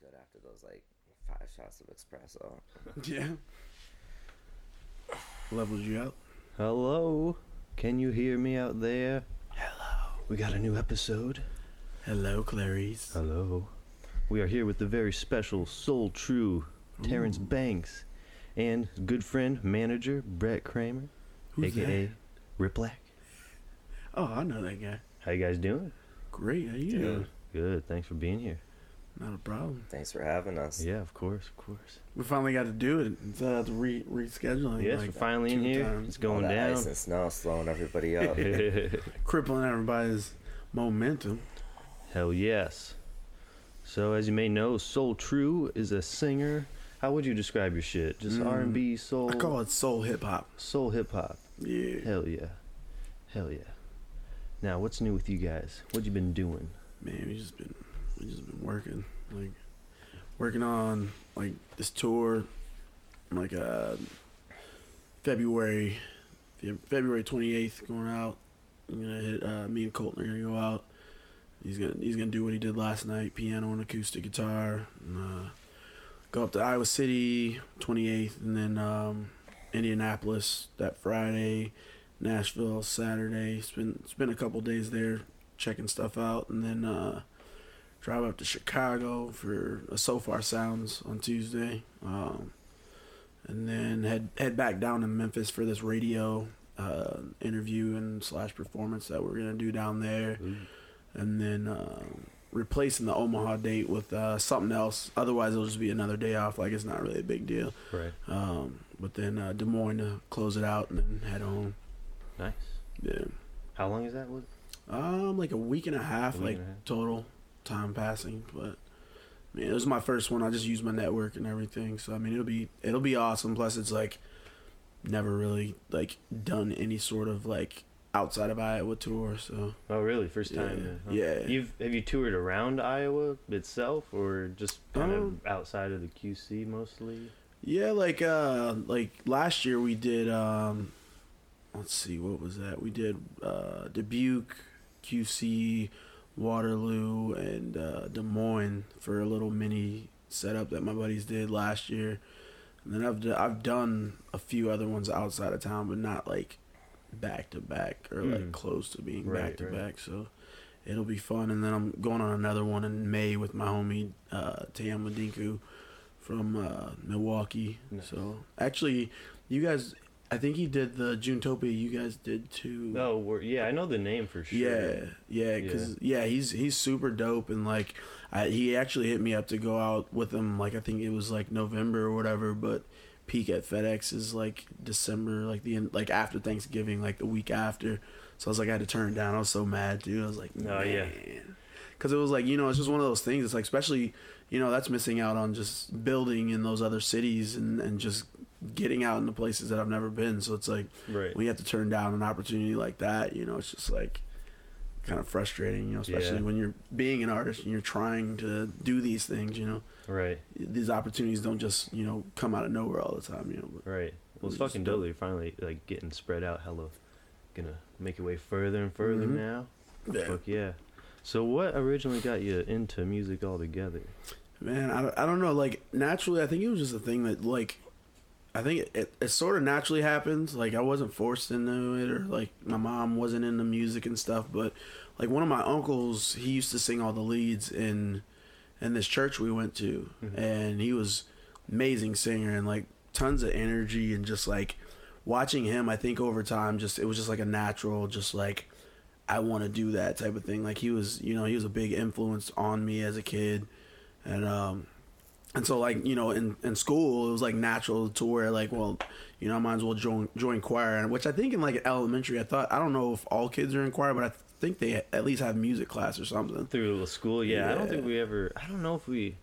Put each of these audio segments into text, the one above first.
good after those like five shots of espresso. Yeah. Levels you out. Hello, can you hear me out there? Hello. We got a new episode. Hello, Clarice. Hello. We are here with the very special Soul True Terrence Banks and good friend, manager Brett Kramer, Who's aka Rip Black. Oh, I know that guy. How you guys doing? Great. How you Dude. doing? Good. Thanks for being here. Not a problem. Thanks for having us. Yeah, of course, of course. We finally got to do it instead of re- rescheduling. yes, like we're finally in here. times. It's All going that down. ice and snow slowing everybody up. Crippling everybody's momentum. Hell yes. So as you may know, Soul True is a singer. How would you describe your shit? Just Mm, R and B, soul, I call it soul hip hop. soul hip hop. Yeah. Hell yeah, hell yeah. Now, what's new with you guys? What you been doing? Man, we just been we just been working like working on like this tour like uh February February 28th going out. I'm gonna hit uh, me and Colton are gonna go out. He's gonna he's gonna do what he did last night, piano and acoustic guitar. And, uh, go up to Iowa City 28th and then um, Indianapolis that Friday, Nashville Saturday. Spend spend a couple days there checking stuff out, and then uh, drive up to Chicago for a Sofar Sounds on Tuesday, um, and then head head back down to Memphis for this radio uh, interview and slash performance that we're gonna do down there, and then. Uh, replacing the Omaha date with uh, something else. Otherwise, it'll just be another day off. Like it's not really a big deal. Right. Um, but then uh, Des Moines to close it out and then head home. Nice. Yeah. How long is that? Um, like a week and a half, A like a half. total time passing. But I mean, it was my first one. I just used my network and everything. So I mean, it'll be it'll be awesome. Plus, it's like never really like done any sort of like outside of Iowa tour. So Oh, really? First Yeah. time? then, huh? Yeah. You've have you toured around Iowa itself, or just kind Um, of outside of the QC mostly? yeah, like uh, like last year we did. Um, let's see, what was that? We did uh, Dubuque, QC, Waterloo, and uh, Des Moines for a little mini setup that my buddies did last year. And then I've d- I've done a few other ones outside of town, but not like back to back or like Mm. close to being back to back. So it'll be fun. And then I'm going on another one in May with my homie uh, Tam Madinku from uh, Milwaukee. Nice. So actually, you guys, I think he did the Junetopia. You guys did too. Oh, we're, yeah, I know the name for sure. Yeah, yeah, because yeah. he's he's super dope and like I, he actually hit me up to go out with him. Like I think it was like November or whatever, but peak at FedEx is like December, like the end, like after Thanksgiving, like the week after. So I was like, I had to turn it down. I was so mad, dude. I was like, Oh, yeah. because it was like you know, it's just one of those things. It's like especially you know that's missing out on just building in those other cities and and just getting out into places that I've never been. So it's like Right. when you have to turn down an opportunity like that, you know, it's just like kind of frustrating, you know, especially Yeah. when you're being an artist and you're trying to do these things, you know. Right. These opportunities don't just, you know, come out of nowhere all the time, you know. But Right. Well, it's fucking dope. that You're finally like getting spread out. Hello, gonna make your way further and further Mhm. now. yeah. Fuck yeah. So what originally got you into music altogether? Man, I I don't know. Like, naturally, I think it was just a thing that, like, I think it, it, it sort of naturally happens. Like, I wasn't forced into it, or, like, my mom wasn't into music and stuff. But, like, one of my uncles, he used to sing all the leads in, in this church we went to. Mhm. And he was amazing singer and, like, tons of energy. And just, like, watching him, I think over time, just, it was just, like, a natural, just, like, I want to do that type of thing. Like, he was, you know, he was a big influence on me as a kid and um and so like you know in in school it was like natural to where like well you know i might as well join join choir and which i think in like elementary i thought i don't know if all kids are in choir but i think they at least have music class or something Through the school? Yeah, I don't think we ever. I don't know if we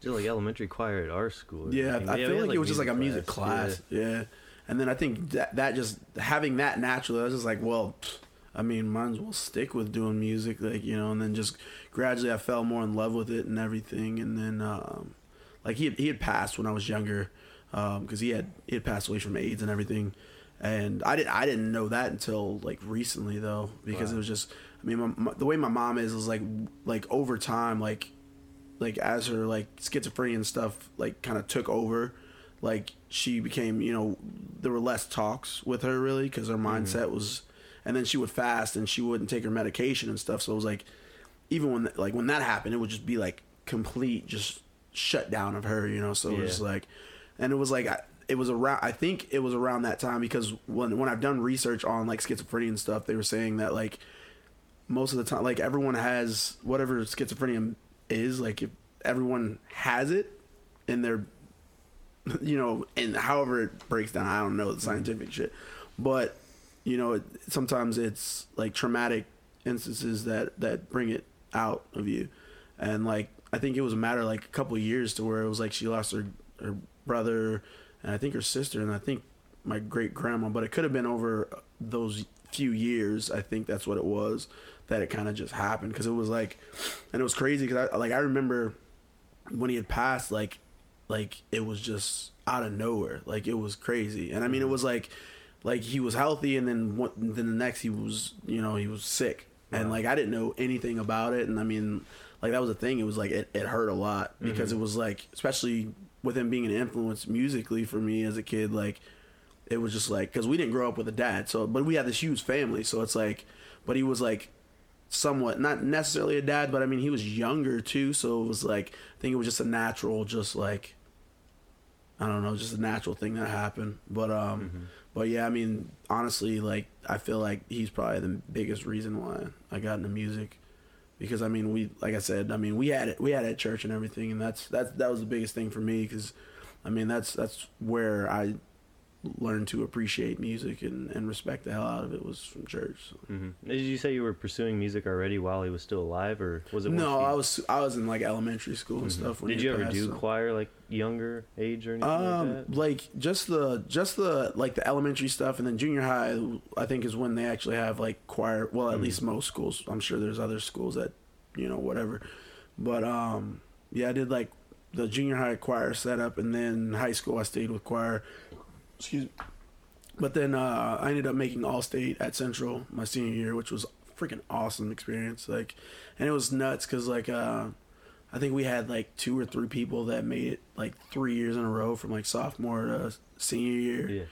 did like elementary choir at our school. yeah anything. i we feel had, like, it was just like a music class yeah. yeah. and then i think that that just having that naturally i was just like well I mean, might as well stick with doing music, like you know, and then just gradually I fell more in love with it and everything, and then um, like he had, he had passed when I was younger, um, because he had he had passed away from AIDS and everything, and I didn't I didn't know that until like recently though, because Wow. it was just I mean my, my, the way my mom is is like like over time like like as her like schizophrenia and stuff like kind of took over, like she became you know there were less talks with her really because her mm-hmm. mindset was, and then she would fast and she wouldn't take her medication and stuff. So it was like even when like when that happened, it would just be like complete just shut down of her, you know. So it was like, and it was like I, it was around. I think it was around that time because when when I've done research on like schizophrenia and stuff, they were saying that like most of the time, like everyone has whatever schizophrenia is. Like if everyone has it in their, you know, and however it breaks down, I don't know the mm-hmm. scientific shit, but you know, it, sometimes it's like traumatic instances that that bring it out of you, and like I think it was a matter of like a couple of years to where it was like she lost her her brother and I think her sister and I think my great grandma, but it could have been over those few years. I think that's what it was that it kind of just happened. Because it was like, and it was crazy because I like I remember when he had passed, like like it was just out of nowhere, like it was crazy, and I mean it mm-hmm. was like like he was healthy and then one, then the next he was you know he was sick. And like I didn't know anything about it. And I mean like that was the thing. It was like it, it hurt a lot because it was like especially with him being an influence musically for me as a kid like it was just like because we didn't grow up with a dad so but we had this huge family so it's like but he was like somewhat not necessarily a dad but i mean he was younger too so it was like i think it was just a natural just like i don't know just a natural thing that happened. But um but yeah i mean honestly like i feel like he's probably the biggest reason why i got into music because i mean we like i said i mean we had it we had it at church and everything and that's that's that was the biggest thing for me because i mean that's that's where i learned to appreciate music and, and respect the hell out of it was from church so. hmm Did you say you were pursuing music already while he was still alive, or was it? No, I was I was in like elementary school and Mhm. stuff. When Did you ever passed, do so. choir like younger age or anything Um, like that? like just the just the like the elementary stuff, and then junior high. I think is when they actually have like choir. Well, at Mhm. least most schools. I'm sure there's other schools that you know whatever, but um, yeah, I did like the junior high choir setup, and then high school I stayed with choir. Excuse me. But then uh, I ended up making all state at Central my senior year, which was a freaking awesome experience. Like, and it was nuts because like uh, I think we had like two or three people that made it like three years in a row from like sophomore to senior year. Yeah.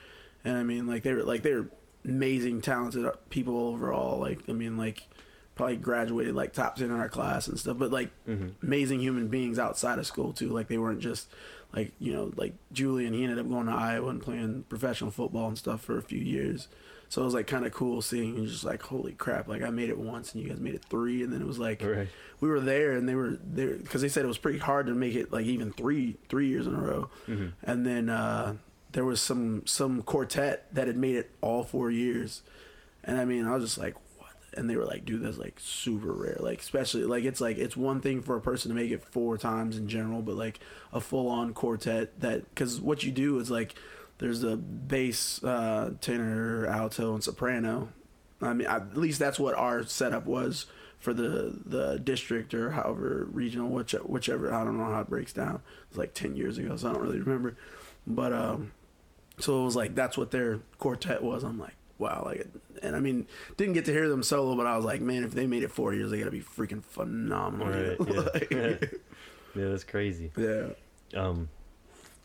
And I mean, like they were like they were amazing, talented people overall. Like I mean, like probably graduated like top ten in our class and stuff. But like hmm amazing human beings outside of school too. Like they weren't just like you know like Julian. He ended up going to Iowa and playing professional football and stuff for a few years. So it was like kind of cool seeing and just like holy crap! Like I made it once and you guys made it three, and then it was like Right. we were there and they were there because they said it was pretty hard to make it like even three three years in a row. hmm And then uh, there was some some quartet that had made it all four years, and I mean I was just like? And they were like, dude, that's like super rare. Like especially like it's like it's one thing for a person to make it four times in general, but like a full on quartet that because what you do is like there's a bass, uh, tenor, alto, and soprano. I mean, at least that's what our setup was for the the district or however regional, which, whichever. I don't know how it breaks down. It was like ten years ago, so I don't really remember. But um, so it was like that's what their quartet was. I'm like, wow, like, and I mean, didn't get to hear them solo, but I was like, man, if they made it four years, they gotta be freaking phenomenal. Right, yeah. Like, Yeah, that's crazy. yeah. Um,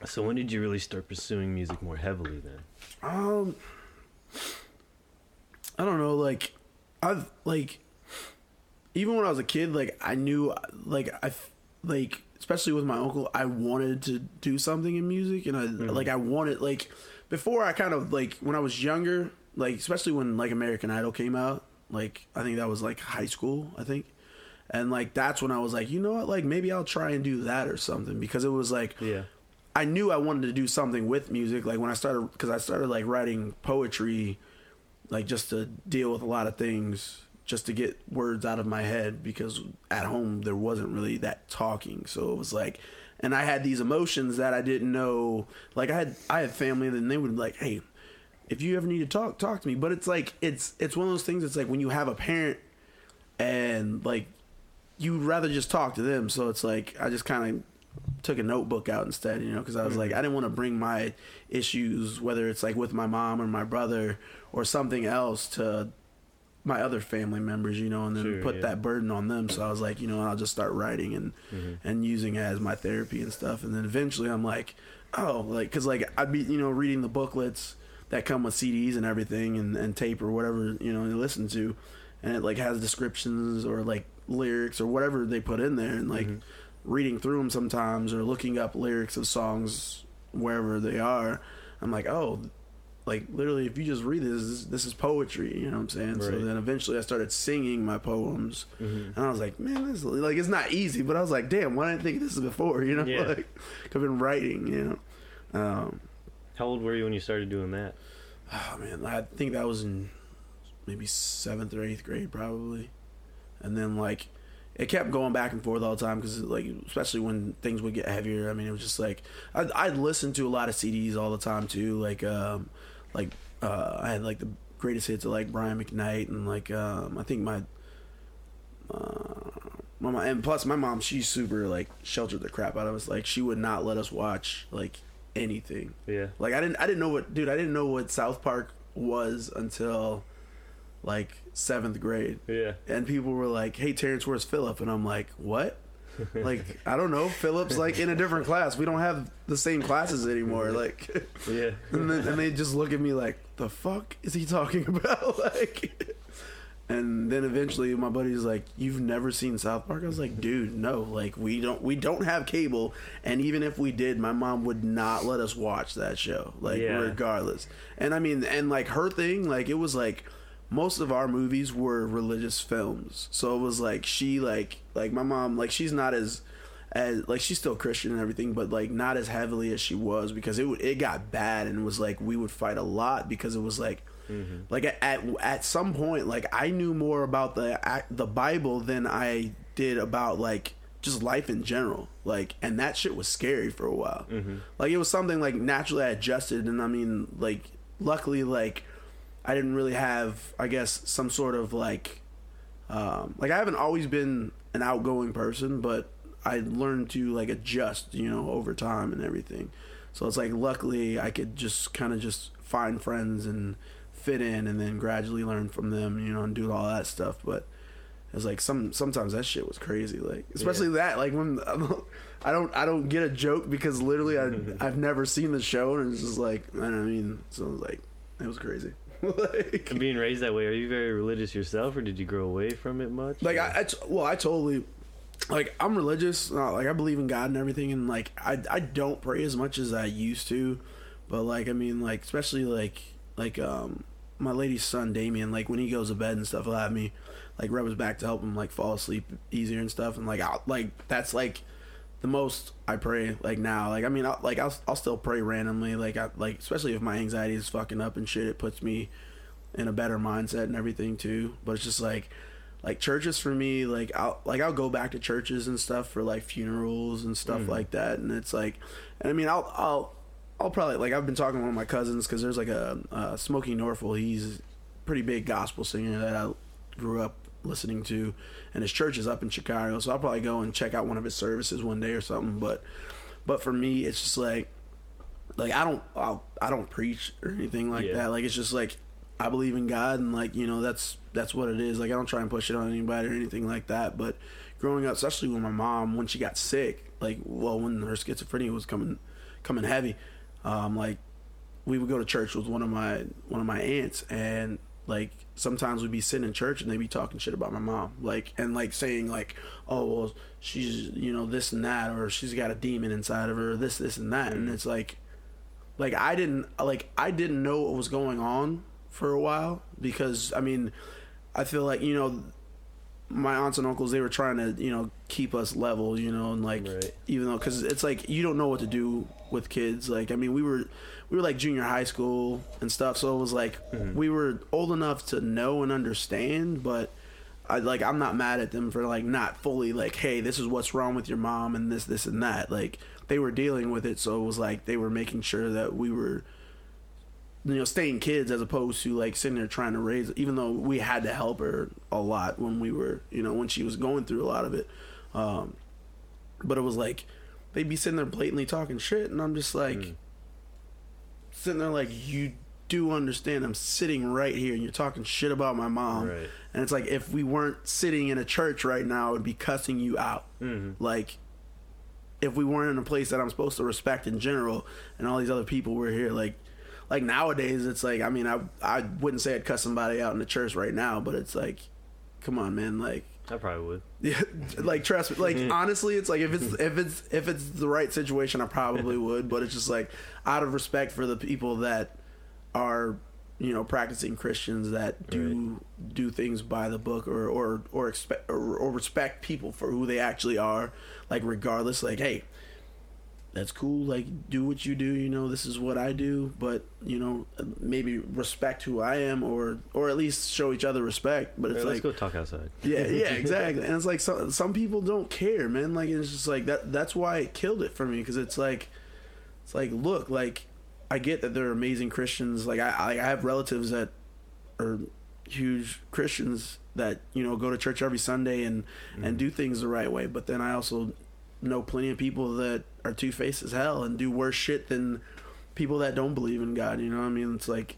so when did you really start pursuing music more heavily then? Um, I don't know. Like, I've like, even when I was a kid, like I knew, like I, like especially with my uncle, I wanted to do something in music, and I like I wanted like before I kind of like when I was younger, like especially when like American Idol came out, like I think that was like high school, I think. And like that's when I was like, you know what, like maybe I'll try and do that or something because it was like Yeah. I knew I wanted to do something with music. Like when I started, because I started like writing poetry, like just to deal with a lot of things, just to get words out of my head. Because at home there wasn't really that talking, so it was like, and I had these emotions that I didn't know. Like I had, I had family, and they would be like, hey, if you ever need to talk, talk to me. But it's like, it's it's one of those things. It's like when you have a parent, and like you'd rather just talk to them. So it's like I just kind of took a notebook out instead, you know, because I was like, I didn't want to bring my issues, whether it's like with my mom or my brother or something else, to my other family members, you know, and then Sure, put yeah. that burden on them. So I was like, you know, I'll just start writing and Mm-hmm. and using it as my therapy and stuff. And then eventually, I'm like, oh, like because like I'd be you know reading the booklets that come with CDs and everything and, and tape or whatever you know you listen to, and it like has descriptions or like lyrics or whatever they put in there and like reading through them sometimes or looking up lyrics of songs wherever they are. I'm like, oh, like literally if you just read this this, this is poetry you know what i'm saying? So then eventually i started singing my poems. Mhm. and i was like man this is, like it's not easy but i was like damn why didn't i think of this before you know? Yeah. like i've been writing you know? Um How old were you when you started doing that? oh man i think that was in maybe seventh or eighth grade probably. And then like it kept going back and forth all the time because like especially when things would get heavier. I mean it was just like i'd, I'd listen to a lot of cds all the time too. Like um like uh i had like the greatest hits of like brian mcknight and like um i think my uh my mom, and plus my mom she's super like sheltered the crap out of us. Like she would not let us watch like anything Yeah. like I didn't I didn't know what dude I didn't know what South Park was until like seventh grade. Yeah. And people were like, Hey Terrence, where's Philip? And I'm like, What? like, I don't know. Philip's like in a different class. We don't have the same classes anymore. Like Yeah. and, then, and they just look at me like, the fuck is he talking about? like and then eventually my buddy's like, "You've never seen South Park?" I was like, "Dude, no. Like we don't we don't have cable, and even if we did, my mom would not let us watch that show. Like Yeah. regardless." And I mean, and like her thing, like it was like most of our movies were religious films. So it was like she like like my mom like she's not as as like she's still Christian and everything, but like not as heavily as she was because it would- it got bad and it was like we would fight a lot because it was like like at, at at some point like I knew more about the the Bible than I did about like just life in general. Like and that shit was scary for a while. Like it was something like naturally I adjusted and I mean like luckily like I didn't really have I guess some sort of like um, like I haven't always been an outgoing person, but I learned to like adjust, you know, over time and everything. So it's like luckily I could just kind of just find friends and fit in, and then gradually learn from them, you know, and do all that stuff. But it's like some sometimes that shit was crazy, like especially that like when I don't I don't get a joke because literally I I've never seen the show and it's just like I don't know, I mean so it was like it was crazy. like, And being raised that way, are you very religious yourself, or did you grow away from it much? like or- I, I t- well i totally like i'm religious uh, like i believe in god and everything and like i i don't pray as much as i used to but like i mean like especially like like um my lady's son damien like when he goes to bed and stuff he'll have me like rub his back to help him like fall asleep easier and stuff and like i like that's like the most I pray like now. Like I mean, I'll, like I'll I'll still pray randomly. Like I like especially if my anxiety is fucking up and shit. It puts me in a better mindset and everything too. But it's just like like churches for me. Like I'll like I'll go back to churches and stuff for like funerals and stuff mm. like that. And it's like, and I mean, I'll I'll I'll probably like I've been talking to one of my cousins because there's like a uh, Smokie Norful. He's a pretty big gospel singer that I grew up listening to, and his church is up in Chicago. So I'll probably go and check out one of his services one day or something. But but for me, it's just like like I don't I'll, I don't preach or anything like Yeah. that. Like it's just like I believe in God and like you know that's that's what it is. Like I don't try and push it on anybody or anything like that. But growing up, especially with my mom, when she got sick, like well when her schizophrenia was coming coming heavy, um, like we would go to church with one of my one of my aunts and like sometimes we'd be sitting in church and they'd be talking shit about my mom. Like and like saying like oh well she's you know this and that or she's got a demon inside of her this this and that. And it's like like I didn't like I didn't know what was going on for a while because I mean I feel like you know my aunts and uncles they were trying to you know keep us level you know and like Right. even though because it's like you don't know what to do with kids. Like i mean we were we were like junior high school and stuff so it was like we were old enough to know and understand but i like i'm not mad at them for like not fully like hey this is what's wrong with your mom and this this and that. Like they were dealing with it so it was like they were making sure that we were you know staying kids as opposed to like sitting there trying to raise even though we had to help her a lot when we were you know when she was going through a lot of it. Um but it was like they'd be sitting there blatantly talking shit and i'm just like sitting there like you do understand I'm sitting right here and you're talking shit about my mom. Right. And it's like if we weren't sitting in a church right now, I would be cussing you out. Mm-hmm. Like if we weren't in a place that I'm supposed to respect in general, and all these other people were here, like like nowadays, it's like I mean I I wouldn't say I'd cuss somebody out in the church right now, but it's like, come on, man, like I probably would. yeah, like trust me. Like mm-hmm. honestly, it's like if it's if it's if it's the right situation, I probably would. But it's just like out of respect for the people that are you know practicing Christians that do do things by the book or or or expect or, or respect people for who they actually are. Like regardless, like hey, that's cool. Like do what you do. You know this is what I do. But you know maybe respect who I am or or at least show each other respect. But it's Hey, let's go talk outside. yeah, yeah, exactly. And it's like some some people don't care, man. Like it's just like that. That's why it killed it for me because it's like, it's like look, like I get that they're amazing Christians. Like I I I have relatives that are huge Christians that you know go to church every Sunday and and mm-hmm. do things the right way. But then I also know plenty of people that are two faced as hell and do worse shit than people that don't believe in God. You know what I mean? It's like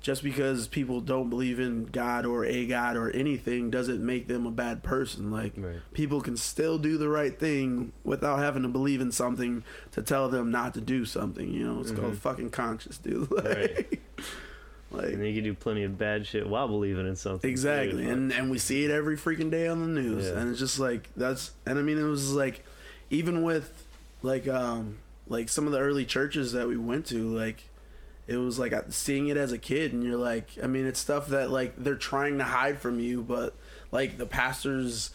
just because people don't believe in God or a God or anything doesn't make them a bad person. Like Right. people can still do the right thing without having to believe in something to tell them not to do something. You know, it's called mm-hmm. fucking conscious, dude. Like, Right. like And you can do plenty of bad shit while believing in something. Exactly, and and we see it every freaking day on the news, Yeah. and it's just like that's. And I mean, it was like, even with like um like some of the early churches that we went to, like it was like seeing it as a kid, and you're like, I mean, it's stuff that like they're trying to hide from you, but like the pastor's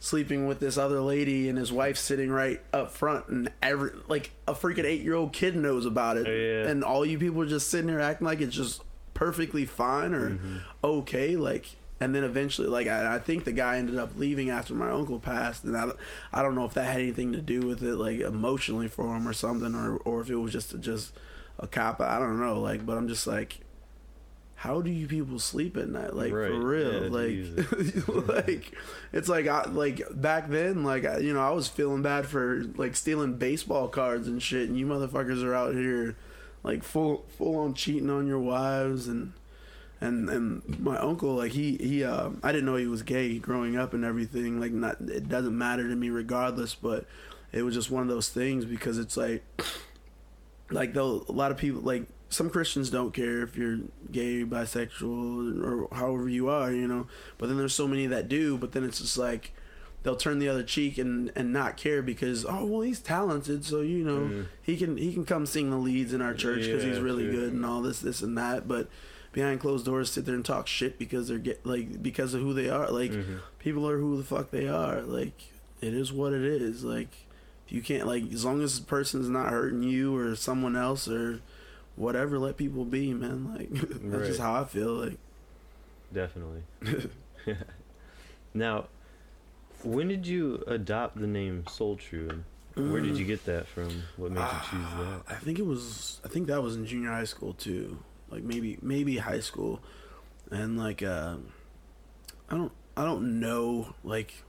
sleeping with this other lady and his wife sitting right up front and every like a freaking eight year old kid knows about it Yeah. and all you people are just sitting there acting like it's just perfectly fine or okay like and then eventually like I, I think the guy ended up leaving after my uncle passed and I, don't- I don't know if that had anything to do with it like emotionally for him or something or or if it was just just a cop. I don't know like but I'm just like how do you people sleep at night? Like Right, for real yeah, like like it's like I, like back then like I, you know I was feeling bad for like stealing baseball cards and shit and you motherfuckers are out here like full full on cheating on your wives and and and my uncle like he he uh, I didn't know he was gay growing up and everything like not it doesn't matter to me regardless but it was just one of those things because it's like like though a lot of people like some Christians don't care if you're gay, bisexual, or however you are, you know. But then there's so many that do. But then it's just like they'll turn the other cheek and and not care because oh well he's talented, so you know he can he can come sing the leads in our church because he's really sure. good and all this this and that. But behind closed doors, sit there and talk shit because they're get like because of who they are. Like mm-hmm. people are who the fuck they are. Like it is what it is. Like if you can't like as long as the person's not hurting you or someone else or whatever let people be man like that's just how i feel like Definitely. now, when did you adopt the name Soul True? And where did you mm. get that from? What made you choose that? Ah, i think it was i think that was in junior high school too like maybe maybe high school. And like uh i don't i don't know like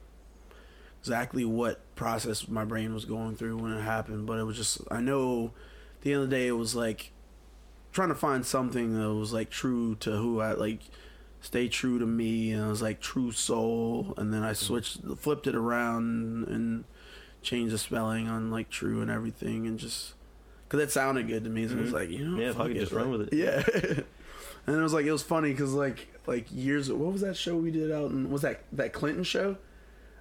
exactly what process my brain was going through when it happened but it was just i know at the end of the day it was like trying to find something that was like true to who i like stay true to me and it was like true soul. And then i switched flipped it around and changed the spelling on like true and everything and just because it sounded good to me so it was mm-hmm. like you know Yeah, fuck fuck it, just like- run with it. yeah and it was like it was funny because like like years what was that show we did out in was that that clinton show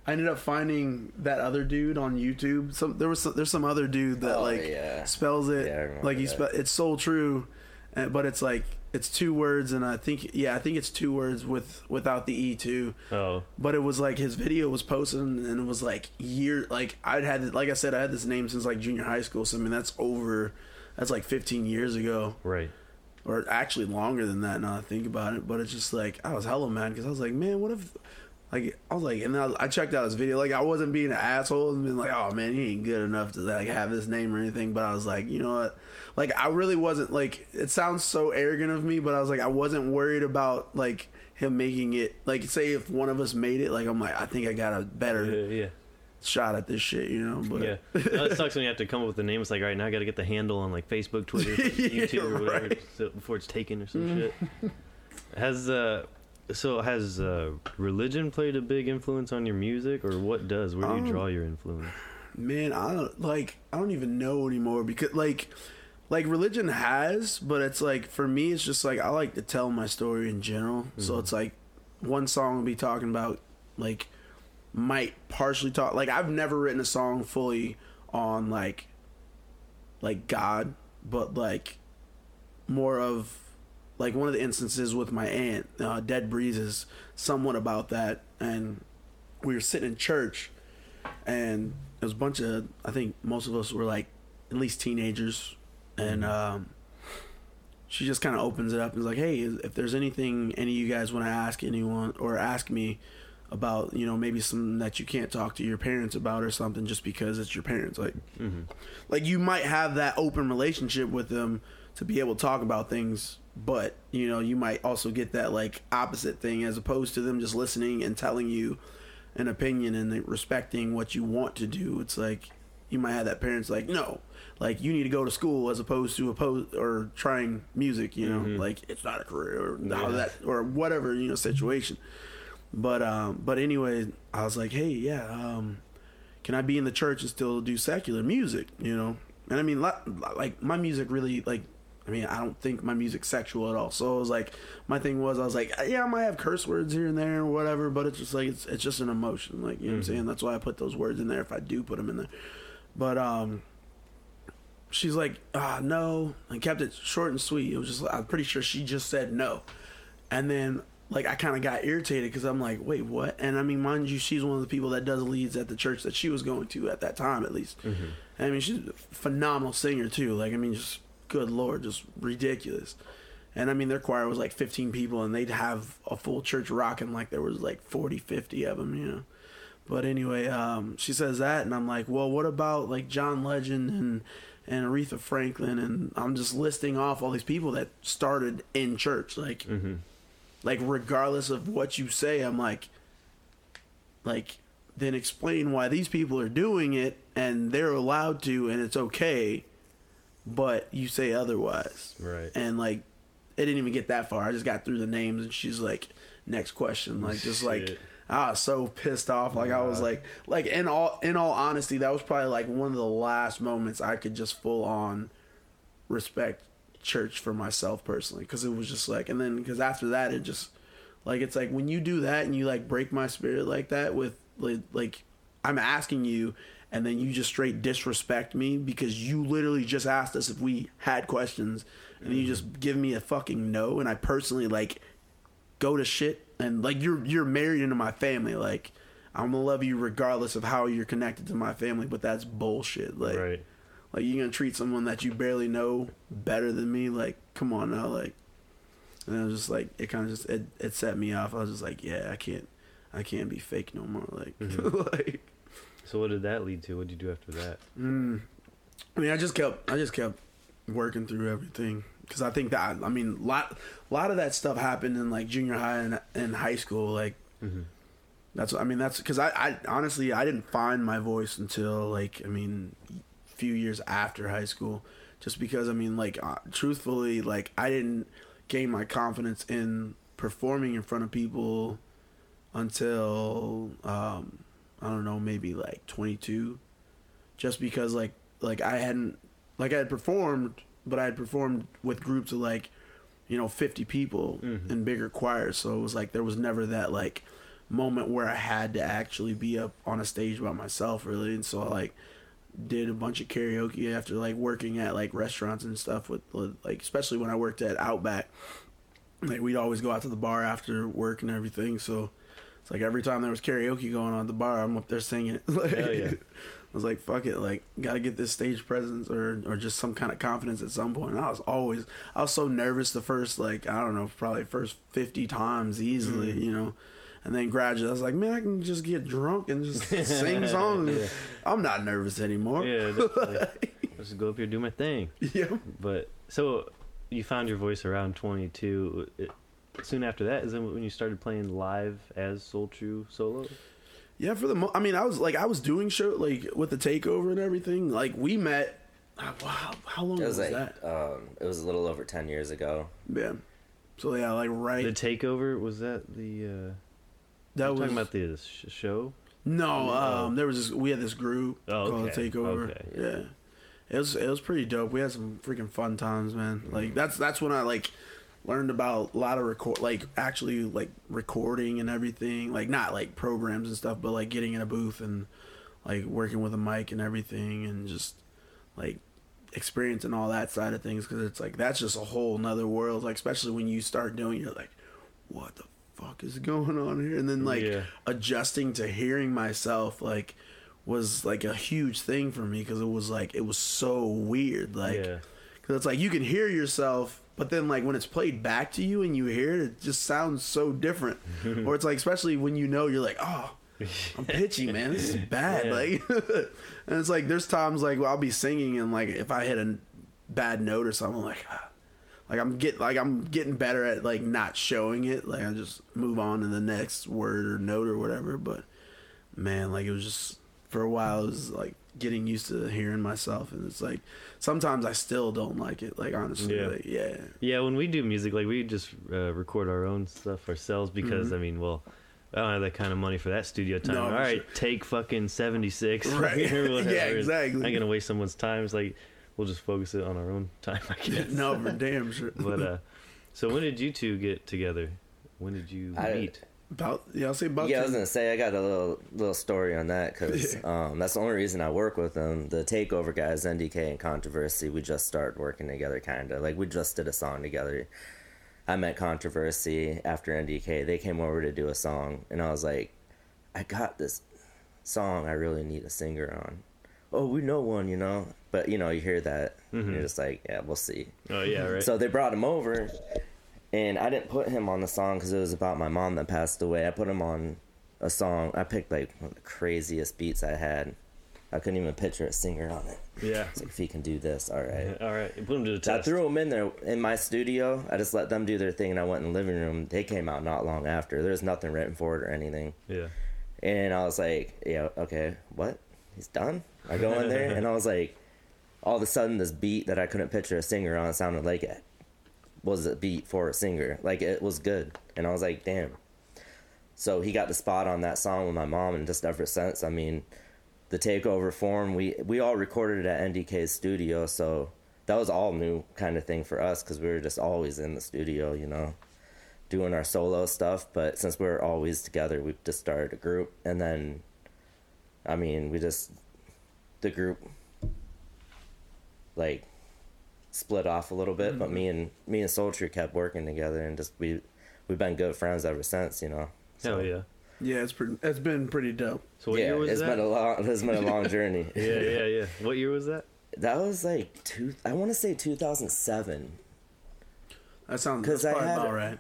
I ended up finding that other dude on YouTube. Some there was some, there's some other dude that Oh, like yeah. spells it Yeah, like he that. spell it's so true, but it's like it's two words and I think yeah I think it's two words with without the e too. Oh, But it was like his video was posted and it was like year like I'd had like I said I had this name since like junior high school. So I mean that's over that's like 15 years ago right. or actually longer than that now that I think about it. But it's just like I was hella mad because I was like, man, what if like I was like, and I, I checked out his video. Like I wasn't being an asshole and being like, oh man, he ain't good enough to like have this name or anything. But I was like, you know what? Like I really wasn't like. It sounds so arrogant of me, but I was like, I wasn't worried about like him making it. Like say if one of us made it, like I'm like, I think I got a better Yeah, yeah. shot at this shit, you know. But Yeah, No, it sucks when you have to come up with the name. It's like, all right, now I got to get the handle on like Facebook, Twitter, Yeah, YouTube, or whatever, right. so, before it's taken or some shit. Has uh, so has uh, religion played a big influence on your music, or what does? Where do you Um, draw your influence? man, I don't like. I don't even know anymore because like, like religion has, but it's like for me, it's just like I like to tell my story in general. So it's like one song will be talking about like might partially talk like I've never written a song fully on like like God, but like more of like one of the instances with my aunt, uh, Dead Breezes, somewhat about that, and we were sitting in church, and there was a bunch of I think most of us were like at least teenagers, and um, she just kind of opens it up and is like, "Hey, if there's anything any of you guys want to ask anyone or ask me." about you know maybe something that you can't talk to your parents about or something just because it's your parents like Mm-hmm. like you might have that open relationship with them to be able to talk about things but you know you might also get that like opposite thing as opposed to them just listening and telling you an opinion and respecting what you want to do it's like you might have that parents like no like you need to go to school as opposed to oppose or trying music you know Mhm. like it's not a career or Yeah. that or whatever you know situation but um but anyway i was like hey yeah um can I be in the church and still do secular music? You know, and I mean, like my music really like. I mean, I don't think my music's sexual at all. So it was like, my thing was, I was like, yeah, I might have curse words here and there or whatever, but it's just like it's it's just an emotion, like you know what I'm Mhm. saying. That's why I put those words in there if I do put them in there. But um, she's like, ah, no, and kept it short and sweet. It was just, I'm pretty sure she just said no, and then like I kind of got irritated because I'm like, wait, what? And I mean, mind you, she's one of the people that does leads at the church that she was going to at that time, at least. Mm-hmm. I mean, she's a phenomenal singer too. Like, I mean, just good lord, just ridiculous. And I mean, their choir was like 15 people, and they'd have a full church rocking like there was like 40, 50 of them, you know. But anyway, um, she says that, and I'm like, well, what about like John Legend and and Aretha Franklin? And I'm just listing off all these people that started in church, like Mm-hmm. like regardless of what you say i'm like like then explain why these people are doing it and they're allowed to and it's okay but you say otherwise Right. and like it didn't even get that far i just got through the names and she's like next question like just like Shit. I was so pissed off. Like I was like, like in all in all honesty, that was probably like one of the last moments I could just full on respect church for myself personally because it was just like, and then because after that it just like it's like when you do that and you like break my spirit like that with like like I'm asking you and then you just straight disrespect me because you literally just asked us if we had questions and you just give me a fucking no and I personally like go to shit and like you're you're married into my family like I'm gonna love you regardless of how you're connected to my family but that's bullshit like right. like you gonna treat someone that you barely know better than me like come on now like and I was just like it kind of just it, it set me off I was just like yeah I can't I can't be fake no more like Mhm. like So what did that lead to? What did you do after that? Mm. I mean, I just kept, I just kept working through everything because I think that, I mean, lot, lot of that stuff happened in like junior high and, and high school. Like Mm-hmm. that's, I mean, that's because I, I honestly, I didn't find my voice until like, I mean, a few years after high school, just because I mean, like, uh, truthfully, like I didn't gain my confidence in performing in front of people until um I don't know, maybe like 22 just because like like I hadn't like I had performed but I had performed with groups of like you know 50 people Mhm. in bigger choirs. So it was like there was never that like moment where I had to actually be up on a stage by myself really. And so I like did a bunch of karaoke after like working at like restaurants and stuff with like especially when I worked at Outback. Like we'd always go out to the bar after work and everything. So it's like every time there was karaoke going on at the bar I'm up there singing like, yeah. I was like, fuck it, like, gotta get this stage presence or or just some kind of confidence at some point. And I was always, I was so nervous the first, like, I don't know, probably first 50 times easily, Mm. you know. And then gradually, I was like, man, I can just get drunk and just sing songs. Yeah. I'm not nervous anymore. Yeah, just go up here do my thing. yeah. But so you found your voice around 22. It, soon after that is then when you started playing live as Soul True solo. Yeah, for the mo- I mean, I was like, I was doing show like with the takeover and everything. Like we met. uh, Wow, how long It was, was like that? um, it was a little over ten years ago. Yeah. So yeah, like right. The takeover was that the? uh that was talking about the sh- show. no. Um, there was this, we had this group Oh, called okay. Takeover. Okay, yeah. yeah. It was it was pretty dope. We had some freaking fun times, man. Like that's that's when I like learned about a lot of record like actually like recording and everything. Like not like programs and stuff, but like getting in a booth and like working with a mic and everything and just like experiencing all that side of things because it's like that's just a whole nother world. Like especially when you start doing, you're like, what the fuck is going on here? And then oh, like Yeah. adjusting to hearing myself like was like a huge thing for me because it was like it was so weird like Yeah. because it's like you can hear yourself but then like when it's played back to you and you hear it it just sounds so different or it's like especially when you know you're like oh i'm pitchy man this is bad Yeah. like and it's like there's times like i'll be singing and like if i hit a bad note or something I'm like ah. like i'm get like i'm getting better at like not showing it like i just move on to the next word or note or whatever but man like it was just for a while it was like getting used to hearing myself and it's like sometimes i still don't like it like honestly Yeah. like, yeah Yeah, when we do music, like we just uh, record our own stuff ourselves because I mean, well, I don't have that kind of money for that studio time. Mm-hmm. No, All for right, sure. take fucking seventy six, Right. Yeah, exactly. I'm gonna waste someone's time. It's like we'll just focus it on our own time, I guess. no for damn sure But uh, so when did you two get together? When did you I- meet? About yeah i'll say about yeah, I was gonna say I got a little little story on that because um, that's the only reason I work with them. The Takeover guys, NDK and Controversy, we just started working together, kind of like we just did a song together. I met Controversy after NDK. They came over to do a song, and I was like, I got this song. I really need a singer on. Oh, we know one, you know. But you know, you hear that, and you're just like, yeah, we'll see. Oh yeah, right. So they brought him over, and I didn't put him on the song because it was about my mom that passed away. I put him on a song. I picked like one of the craziest beats I had. I couldn't even picture a singer on it. yeah. It's like if he can do this, all right. All right, put him to the So I threw him in there in my studio. I just let them do their thing, and I went in the living room. They came out not long after. There's nothing written for it or anything. Yeah. And I was like, yeah, okay, what? He's done? I go in there, and I was like, all of a sudden, this beat that I couldn't picture a singer on sounded like it was a beat for a singer. Like, it was good. And I was like, damn. So he got the spot on that song with my mom, and just ever since, I mean, the takeover form, we, we all recorded at NDK's studio, so that was all new kind of thing for us because we were just always in the studio, you know doing our solo stuff, but since we are always together, we just started a group, and then, I mean, we just the group like split off a little bit, but mm-hmm. me and me and Soul True kept working together, and just we we've been good friends ever since, you know. Hell yeah. yeah it's pretty it's been pretty dope So what yeah, year was it's that? been a long it's been a long journey. yeah, yeah, yeah. What year was that? That was like two. I want to say 2007. that sounds 'Cause that's I had- about right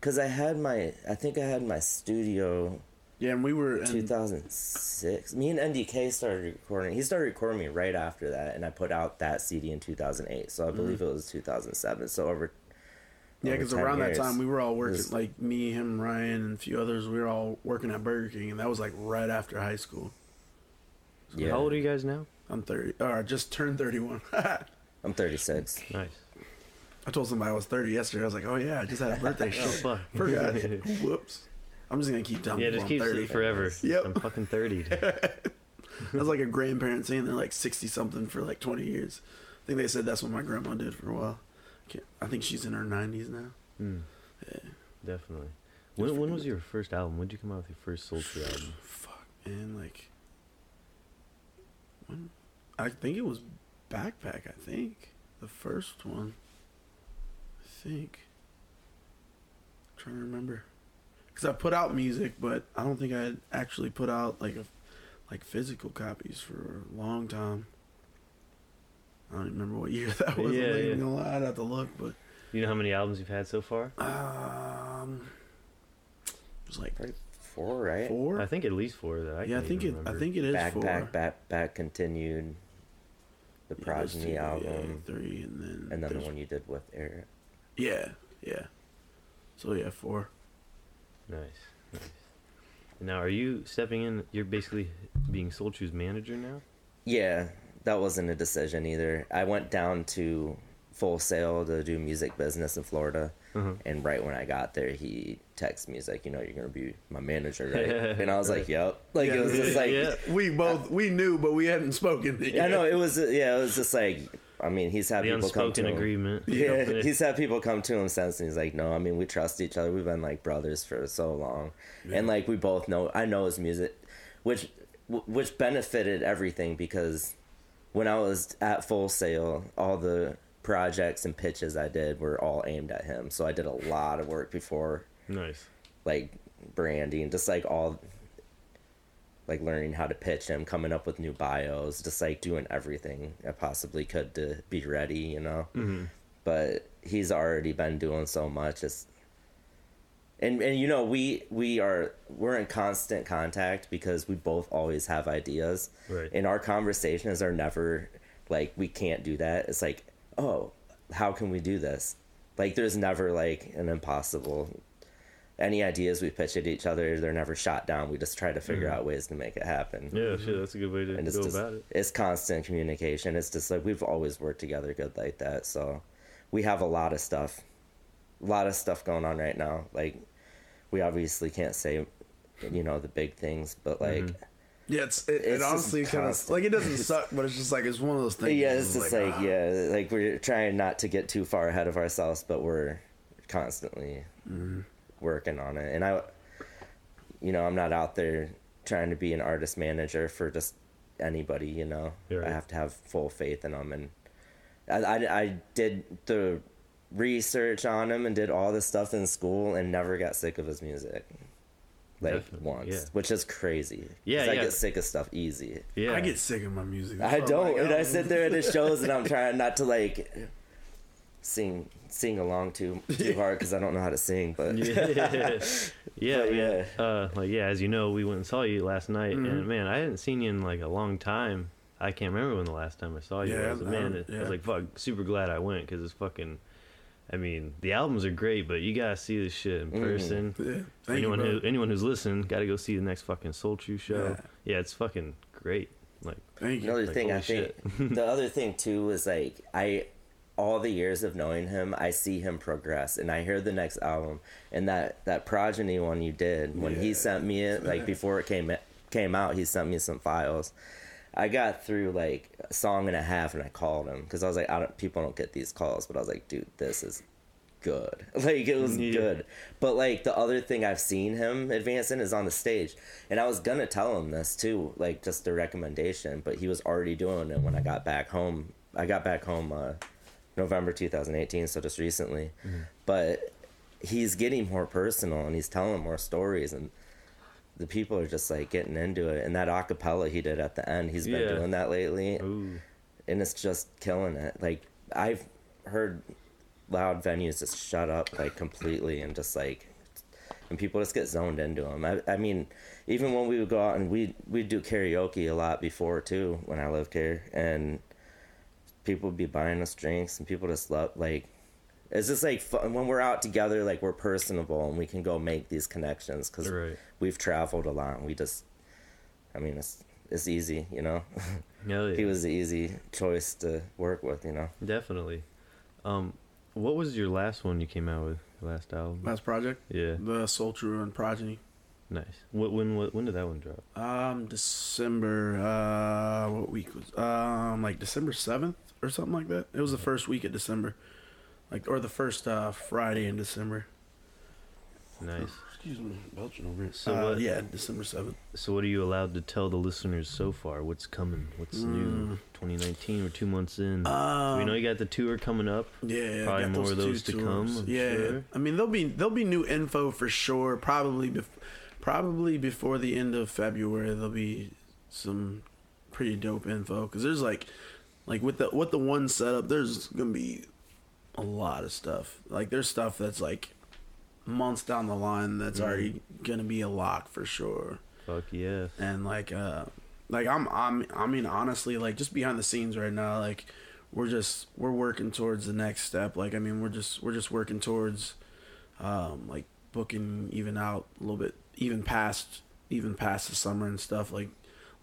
Cause I had my, I think I had my studio yeah and we were in, 2006. Me and NDK started recording. He started recording me right after that, and I put out that CD in 2008. So I mm-hmm. believe it was 2007. So over. yeah because 10 around that time we were all working was- like me him ryan and a few others we were all working at burger king and that was like right after high school Yeah, How old are you guys now? i'm 30 or I just turned 31 I'm 36. Nice. I told somebody I was 30 yesterday. I was like, oh yeah, I just had a birthday Oh fuck. Whoops. I'm just gonna keep telling Yeah, people just I'm keep 30. forever. Yep. I'm fucking thirty. That's like a grandparent saying they're like 60 something for like 20 years. I think they said that's what my grandma did for a while. Can't, I think she's in her 90s now. Hmm. Definitely. When, when was your first album? When did you come out with your first Soul True album? Fuck, man. Like, when? I think it was Backpack, I think. The first one. I think. trying to remember. Because I put out music, but I don't think I had actually put out like a, like physical copies for a long time. I don't even remember what year that was. Yeah, I'm not yeah. gonna lie, I'd have to look, but You know how many albums you've had so far? um, it was like Probably four, right? four. I think at least four. That I yeah, I can't think even it. I think it is back, four. back, back, back. Continued. The Yeah, Progeny two, album, yeah, three, and then and then the one you did with Eric. Yeah, yeah. So yeah, four. Nice. nice. Now, are you stepping in? You're basically being Soul True's manager now. Yeah, that wasn't a decision either. I went down to Full Sail to do music business in Florida, Uh-huh. and right when I got there, he texted me. He's like, "You know, you're gonna be my manager, right?" and I was like, "Yep." Like it was just like, Yeah. we both we knew, but we hadn't spoken. I know it was. Yeah, it was just like. I mean, he's had The people come to unspoken him. agreement. Yeah, Yeah. he's had people come to him since, and he's like, "No, I mean, we trust each other. We've been like brothers for so long, and like we both know. I know his music, which which benefited everything because when I was at Full Sail, all the projects and pitches I did were all aimed at him. So I did a lot of work before, Nice. like branding, just like all, like learning how to pitch him, coming up with new bios, just like doing everything I possibly could to be ready, you know? Hmm but he's already been doing so much it's and and you know we we are we're in constant contact because we both always have ideas. Right. and our conversations are never like we can't do that. It's like oh how can we do this? Like there's never like an impossible any ideas we pitch at each other they're never shot down we just try to figure out ways to make it happen Yeah, shit. That's a good way to and it's go just about it. it's constant communication. It's just like we've always worked together good like that. So we have a lot of stuff, a lot of stuff going on right now. Like we obviously can't say, you know, the big things, but like Mhm. Yeah, it's it, It's it honestly kind of like it doesn't suck, but it's just like it's one of those things. yeah, it's just like, ah. yeah, like we're trying not to get too far ahead of ourselves, but we're constantly Mm-hmm. Working on it. And I, you know, I'm not out there trying to be an artist manager for just anybody. You know, right. I have to have full faith in them, and I, I, I did the research on him and did all this stuff in school and never got sick of his music. Like Definitely, once, yeah. which is crazy. Yeah, 'Cause I get sick of stuff easy. Yeah. I get sick of my music. I That's I'm don't, like, and oh. I sit there at his shows and I'm trying not to like sing sing along too too hard because I don't know how to sing. But yeah, yeah, But, man. Uh, like yeah, as you know, we went and saw you last night, Mhm. and man, I hadn't seen you in like a long time. I can't remember when the last time I saw you Yeah, was. I Man, don't- I was like, fuck, super glad I went because it's fucking. I mean, the albums are great, but you gotta see this shit in Mhm. person. Yeah, anyone you, who anyone who's listening, gotta go see the next fucking Soul True show. Yeah. Yeah, it's fucking great. Like, Thank you. another Like, thing I holy think the other thing too is like I all the years of knowing him, I see him progress, and I hear the next album and that that progeny one you did when he sent me it like before it came came out, he sent me some files. I got through like a song and a half, and I called him because I was like, I don't, people don't get these calls, but I was like, dude, this is good. Like it was Yeah. good. But like the other thing I've seen him advance in is on the stage. And I was gonna tell him this too, like just a recommendation, but he was already doing it when I got back home. I got back home uh November 2018, so just recently. Mm-hmm. But he's getting more personal and he's telling more stories and the people are just like getting into it and that acapella he did at the end he's been Yeah. doing that lately ooh, and it's just killing it. Like I've heard loud venues just shut up like completely and just like and people just get zoned into them. I, I mean, even when we would go out and we we do karaoke a lot before too when I lived here, and people would be buying us drinks and people just love like. It's just like fun. when we're out together, like we're personable and we can go make these connections because right. we've traveled a lot and we just, I mean, it's it's easy, you know. Yeah. he was the easy choice to work with, you know. definitely. Um, what was your last one you came out with? Your last album? Last project, Yeah, the Soul True and Progeny. nice. What when what, when did that one drop? Um, December. Uh, what week was? Um, like December seventh or something like that. It was the first week of December, like or the first uh Friday in December. Nice. Excuse me, belching over here. So uh, what- Yeah, December seventh. So what are you allowed to tell the listeners so far? What's coming? What's new? Mm. 2019. We're two months in. Um, we know you got the tour coming up. Yeah, Probably got more of those to come, I'm yeah, sure. I mean there'll be there'll be new info for sure. Probably bef- probably before the end of February there'll be some pretty dope info because there's like like with the with the one setup there's gonna be a lot of stuff. Like there's stuff that's like months down the line that's Mm-hmm. already gonna be a lock for sure Fuck yeah. and like uh like I'm I'm I mean honestly like just behind the scenes right now like we're just we're working towards the next step like I mean we're just we're just working towards um like booking even out a little bit even past even past the summer and stuff. Like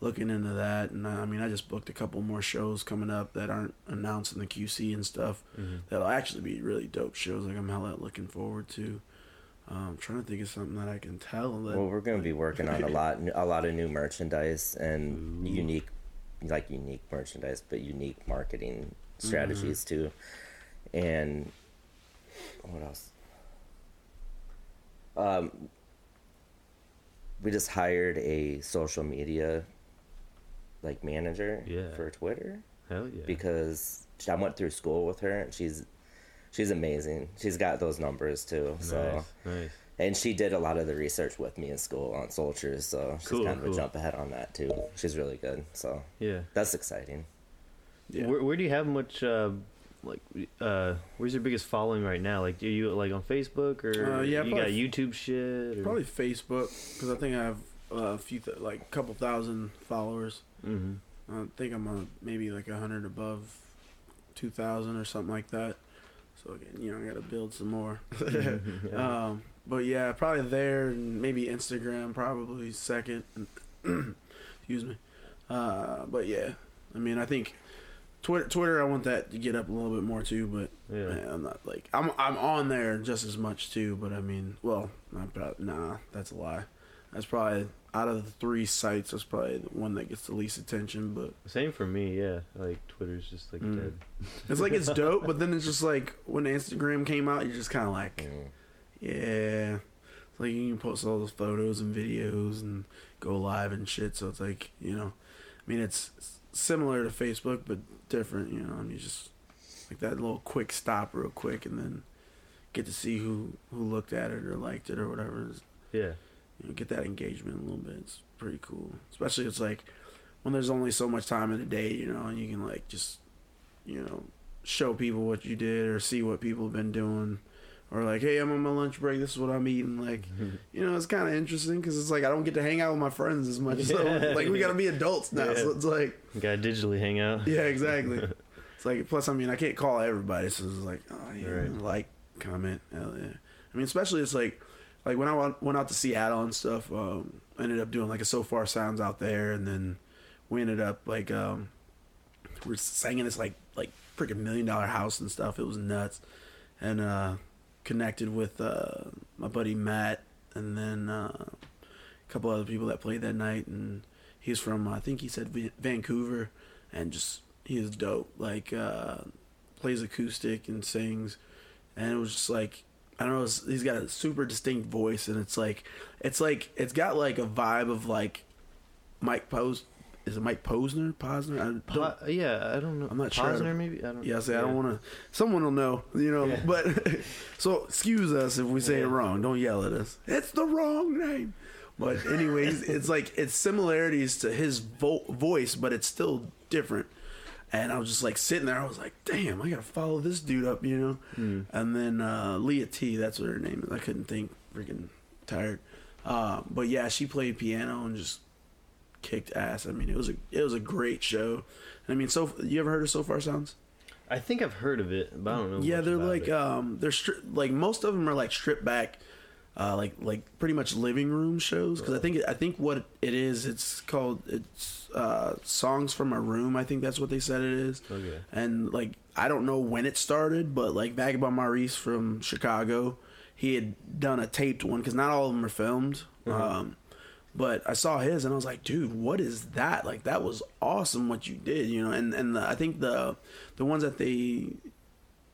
looking into that, and I mean, I just booked a couple more shows coming up that aren't announced in the QC and stuff. Mhm. That'll actually be really dope shows. Like I'm hella looking forward to. Um, I'm trying to think of something that I can tell. That, Well, we're going to be working on a lot, a lot of new merchandise and Ooh. unique, like unique merchandise, but unique marketing strategies too. And what else? Um, we just hired a social media like manager Yeah. for Twitter Hell yeah. because I went through school with her and she's she's amazing. She's got those numbers too. So nice, nice. and she did a lot of the research with me in school on soldiers, so she's Cool, kind of cool. a jump ahead on that too. She's really good, so Yeah. that's exciting. yeah. Where, where do you have much? Uh, like, uh, where's your biggest following right now? Like, do you like on Facebook or Uh, yeah, you got YouTube shit? Or? Probably Facebook because I think I have a few, th- like a couple thousand followers. hmm I think I'm uh, maybe like a hundred above two thousand or something like that. So again, you know, I got to build some more. um, but yeah, probably there, and maybe Instagram, probably second. Excuse me. Uh, but yeah, I mean, I think Twitter, Twitter, I want that to get up a little bit more too. But yeah. man, I'm not like I'm I'm on there just as much too. But I mean, well, not probably, nah, that's a lie. That's probably out of the three sites, that's probably the one that gets the least attention. But Same for me. Yeah. Like Twitter's just like Mm. dead. it's like it's dope, but then it's just like when Instagram came out, you're just kind of like, Mm. yeah, it's like you can post all those photos and videos and go live and shit. So it's like you know, I mean, it's similar to Facebook but different. You know, I mean, just like that little quick stop, real quick, and then get to see who who looked at it or liked it or whatever. Yeah. You know, get that engagement a little bit. It's pretty cool. Especially it's like when there's only so much time in the day, you know, and you can like just, you know, show people what you did or see what people have been doing. Or like, hey, I'm on my lunch break. This is what I'm eating. Like, you know, it's kind of interesting because it's like I don't get to hang out with my friends as much. So Yeah. like, we got to be adults now. So it's like, Gotta digitally hang out. yeah, exactly. it's like plus, I mean, I can't call everybody, so it's like, oh yeah, Right. like, comment, hell yeah. I mean, especially it's like, like when I went, out to Seattle and stuff, um, I ended up doing like a Sofar Sounds out there, and then we ended up like, um, we're singing this like like freaking million dollar house and stuff. It was nuts, and uh, connected with uh, my buddy Matt, and then uh, a couple other people that played that night, and he's from I think he said Vancouver, and just he is dope. Like uh, plays acoustic and sings, and it was just like I don't know. He's got a super distinct voice, and it's like it's like it's got like a vibe of like Mike Pose. Is it Mike Posner? Posner? I Po- yeah, I don't know. I'm not sure. Posner, maybe. I don't. yeah, see, I don't want to. Someone will know, you know. Yeah. But so excuse us if we say it wrong. Don't yell at us. It's the wrong name. But anyways, it's like it's similarities to his vo- voice, but it's still different. And I was just like sitting there. I was like, damn, I gotta follow this dude up, you know. Hmm. And then uh, Leah T, that's what her name is. I couldn't think. Freaking tired. Uh, but yeah, she played piano and just kicked ass. I mean, it was a it was a great show. I mean, so you ever heard of Sofar Sounds? I think I've heard of it, but I don't know. Yeah, they're like it. um, they're stri- like most of them are like stripped back, uh, like like pretty much living room shows. Because I think I think what it is, it's called it's uh, songs from a room. I think that's what they said it is. Okay. And like I don't know when it started, but like Vagabond Maurice from Chicago, he had done a taped one because not all of them are filmed. Um, but I saw his and I was like, dude, what is that? Like that was awesome what you did, you know. And and the, I think the the ones that they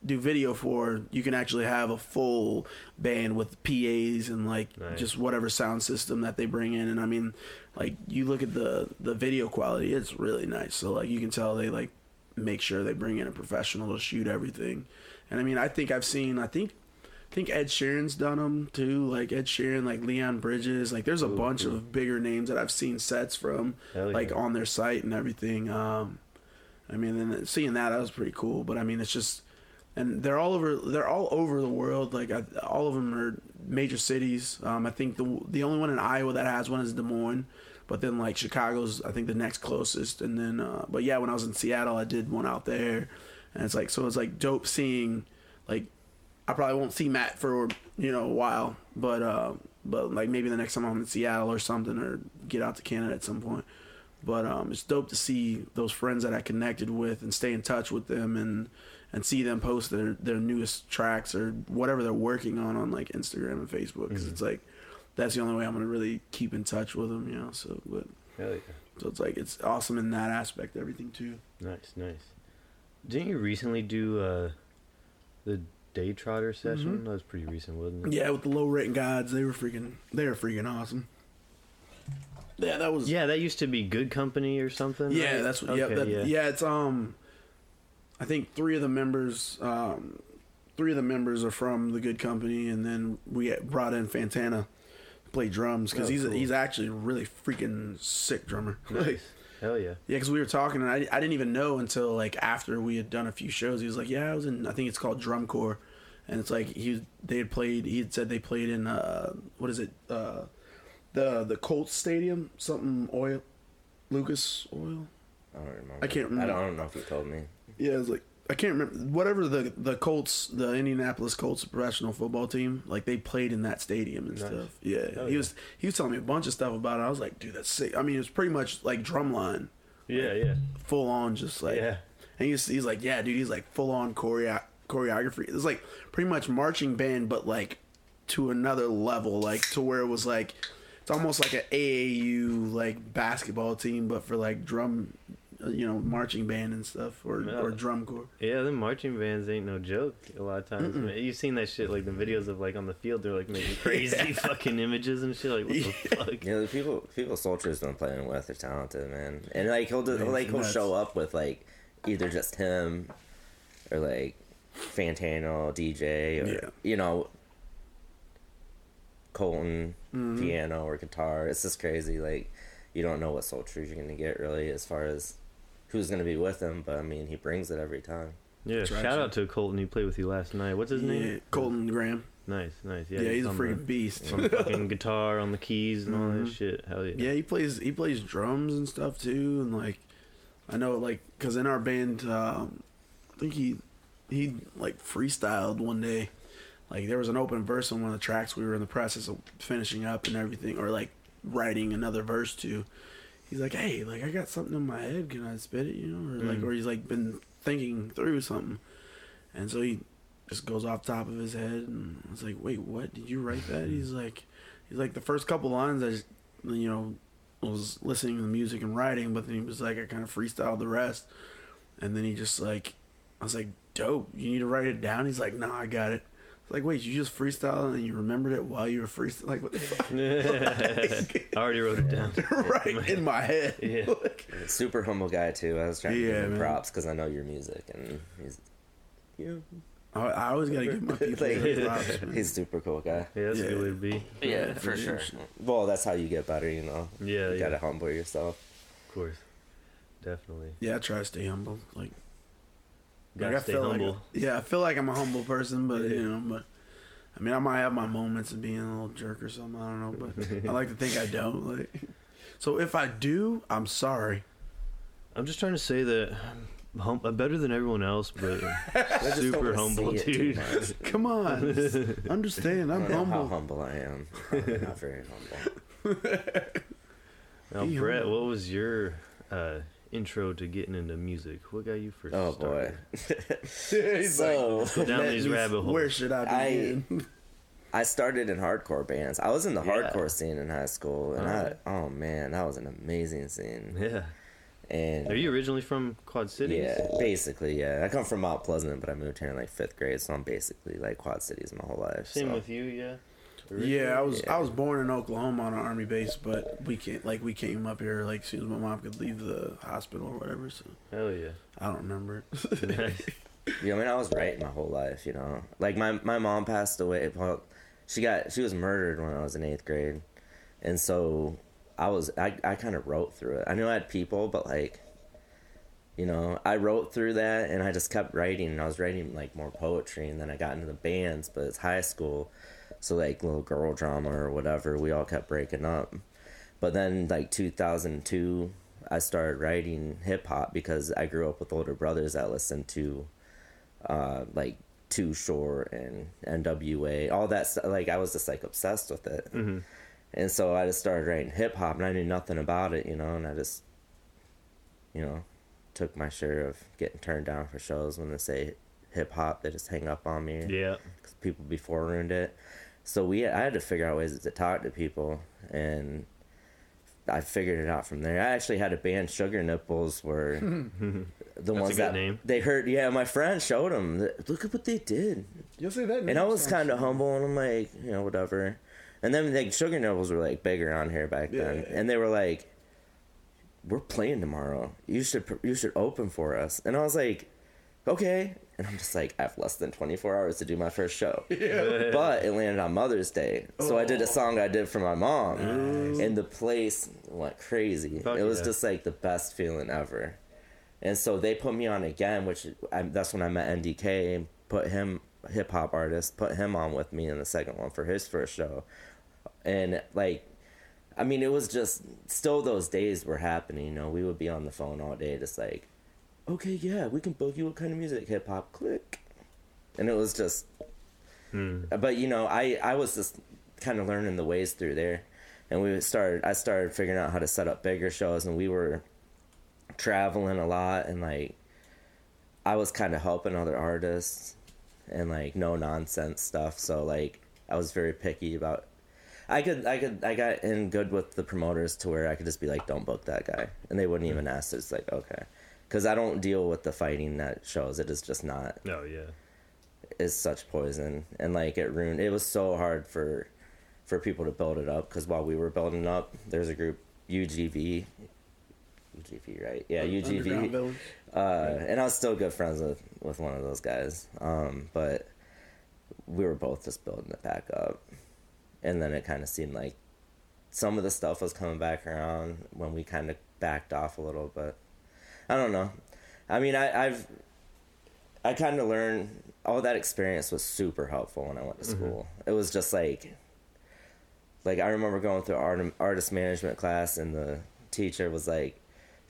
do video for, you can actually have a full band with PAs and like Nice. just whatever sound system that they bring in. And I mean, like you look at the the video quality, it's really nice. So like you can tell they like make sure they bring in a professional to shoot everything. And I mean, I think I've seen, I think. I think Ed Sheeran's done them too, like Ed Sheeran, like Leon Bridges. Like, there's a Ooh, bunch cool. of bigger names that I've seen sets from, Hell like on their site and everything. Um, I mean, and seeing that, that was pretty cool. But I mean, it's just, and they're all over. They're all over the world. Like I, all of them are major cities. Um, I think the the only one in Iowa that has one is Des Moines. But then like Chicago's, I think the next closest. And then, uh, but yeah, when I was in Seattle, I did one out there, and it's like so it's like dope seeing, like, I probably won't see Matt for you know a while, but uh, but like maybe the next time I'm in Seattle or something, or get out to Canada at some point. But um, it's dope to see those friends that I connected with and stay in touch with them and and see them post their their newest tracks or whatever they're working on on like Instagram and Facebook because Mhm. it's like that's the only way I'm gonna really keep in touch with them, you know. So, but yeah. so it's like it's awesome in that aspect, everything too. Nice, nice. Didn't you recently do uh, the Daytrotter session? Mhm. That was pretty recent, wasn't it? Yeah, with the low rate gods, they were freaking they were freaking awesome. Yeah, that was Yeah, that used to be Good Company or something. Yeah, right? that's what. yeah, that, yeah. yeah, It's um, I think three of the members, um, three of the members are from the Good Company, and then we brought in Fantana to play drums because Oh, he's cool. he's actually a really freaking sick drummer. Like, Nice. Hell yeah. yeah, because we were talking, and I, I didn't even know until like after we had done a few shows. He was like, "Yeah, I was in. I think it's called Drum Corps," and it's like he they had played. He had said they played in uh, what is it? Uh, the the Colts Stadium, something oil, Lucas Oil. I don't remember. I can't remember. I don't, I don't know if you told me. Yeah, it's like I can't remember whatever the the Colts, the Indianapolis Colts professional football team, like they played in that stadium and Nice. stuff. Yeah, Hell he yeah. was he was telling me a bunch of stuff about it. I was like, dude, that's sick. I mean, it was pretty much like drumline, Yeah, yeah. full on, just like. yeah. And he's he's like, yeah, dude, he's like full on choreo- choreography. It's like pretty much marching band, but like to another level, like to where it was like it's almost like an AAU like basketball team, but for like drum, you know, marching band and stuff, or Yeah. or drum corps. Yeah, the marching bands ain't no joke. A lot of times, man. you've seen that shit, like the videos of like on the field, they're like making crazy fucking images and shit. Like, what the fuck? You know, the people people Soldiers been playing with are talented, man. And like he'll do, Yeah, like he'll nuts. show up with like either just him or like Fantano, DJ, or Yeah. you know, Colton Mhm. piano or guitar. It's just crazy. Like you don't know what Soldiers you're gonna get really as far as who's gonna be with him. But I mean, he brings it every time. Yeah, Traction. shout out to Colton. He played with you last night. What's his Yeah, name? Colton Graham. Nice, nice. Yeah, Yeah, he's a on the- freaking beast. on the fucking guitar, on the keys, and all that Mhm. shit. Hell yeah. Yeah, he plays he plays drums and stuff too, and like I know like because in our band, um, I think he he like freestyled one day. Like there was an open verse on one of the tracks we were in the process of finishing up and everything, or like writing another verse to. He's like, hey, like I got something in my head, can I spit it? You know, or like, Mhm. or he's like been thinking through something, and so he just goes off top of his head, and I was like, wait, what? Did you write that? He's like, he's like the first couple lines I just, you know, was listening to the music and writing, but then he was like, I kind of freestyled the rest, and then he just like, I was like, dope. You need to write it down. He's like, nah, I got it. It's like, wait, you just freestyled and you remembered it while you were freestyling? Like, what the fuck? I already wrote it down. right in my head. Yeah. Like, Super humble guy too. I was trying to Yeah, give him props because I know your music and he's. Yeah. I, I always gotta give my people Like, props. man. He's super cool guy. Yeah, that's a good Yeah. way to be. Yeah, for for sure. sure. Well, that's how you get better, you know. Yeah, You yeah. gotta humble yourself. Of course. Definitely. Yeah, I try to stay humble. Like, Gotta like, I stay feel humble. Like, yeah, I feel like I'm a humble person, but Yeah. you know, but I mean, I might have my moments of being a little jerk or something. I don't know, but I like to think I don't. Like, so if I do, I'm sorry. I'm just trying to say that I'm, hum- I'm better than everyone else, but super humble, see it too dude. Come on, understand. I I'm don't know how humble. humble I am. Probably not very humble. Now, Be Brett, humble. what was your uh, intro to getting into music? What got you first Oh started? boy. He's so Go down these rabbit holes. Where should I I- begin? I started in hardcore bands. I was in the Yeah. hardcore scene in high school, and Alright. I oh man, that was an amazing scene. Yeah. And Are you originally from Quad Cities? Yeah, basically, yeah. I come from Mount Pleasant, but I moved here in like fifth grade, so I'm basically like Quad Cities my whole life. Same so. with you, yeah. Yeah, I was Yeah. I was born in Oklahoma on an army base, but we can't like we came up here like as soon as my mom could leave the hospital or whatever. So Hell yeah. I don't remember it. Nice. Yeah, I mean, I was right my whole life, you know. Like my my mom passed away. She got she was murdered when I was in eighth grade, and so I was I I kind of wrote through it. I knew I had people, but like, you know, I wrote through that, and I just kept writing. And I was writing like more poetry, and then I got into the bands. But it's high school, so like little girl drama or whatever. We all kept breaking up. But then like 2002, I started writing hip hop because I grew up with older brothers that listened to uh, like Too Short and NWA, all that stuff. Like I was just like obsessed with it, and so I just started writing hip hop, and I knew nothing about it, you know, and I just, you know, took my share of getting turned down for shows when they say hip hop, they just hang up on me Yeah. because people before ruined it. So we, I had to figure out ways to talk to people, and I figured it out from there. I actually had a band, Sugar Nipples, where the ones good that name. they heard. Yeah, my friend showed them. Look at what they did, You'll say that. and I was kind of humble, and I'm like, you know, whatever. And then like Sugar Nipples were like bigger on here back then, Yeah. and they were like, "We're playing tomorrow. You should you should open for us." And I was like, "Okay." And I'm just like, I have less than 24 hours to do my first show. But it landed on Mother's Day. So I Oh. did a oh. song I did for my mom. And the place went crazy. Fuck it was yeah. just like the best feeling ever. And so they put me on again, which I, that's when I met NDK and put him, hip hop artist, put him on with me in the second one for his first show. And like, I mean, it was just still those days were happening. You know, we would be on the phone all day, just like, okay, yeah, we can book you. What kind of music? Hip hop, click. And it was just, hmm. but you know, I I was just kind of learning the ways through there, and we started. I started figuring out how to set up bigger shows, and we were traveling a lot, and like, I was kind of helping other artists, and like no nonsense stuff. So like, I was very picky about. I could, I could, I got in good with the promoters to where I could just be like, "Don't book that guy," and they wouldn't even ask. It's like, okay, because I don't deal with the fighting that shows. It is just not No, yeah. is such poison and like it ruined it was so hard for for people to build it up because while we were building up there's a group ugv ugv right yeah ugv Village. uh and i was still good friends with with one of those guys um but we were both just building it back up and then it kind of seemed like some of the stuff was coming back around when we kind of backed off a little but i don't know i mean i i've I kind of learned all that experience was super helpful when I went to mm-hmm. school. It was just like, like I remember going through art, artist management class, and the teacher was like, "You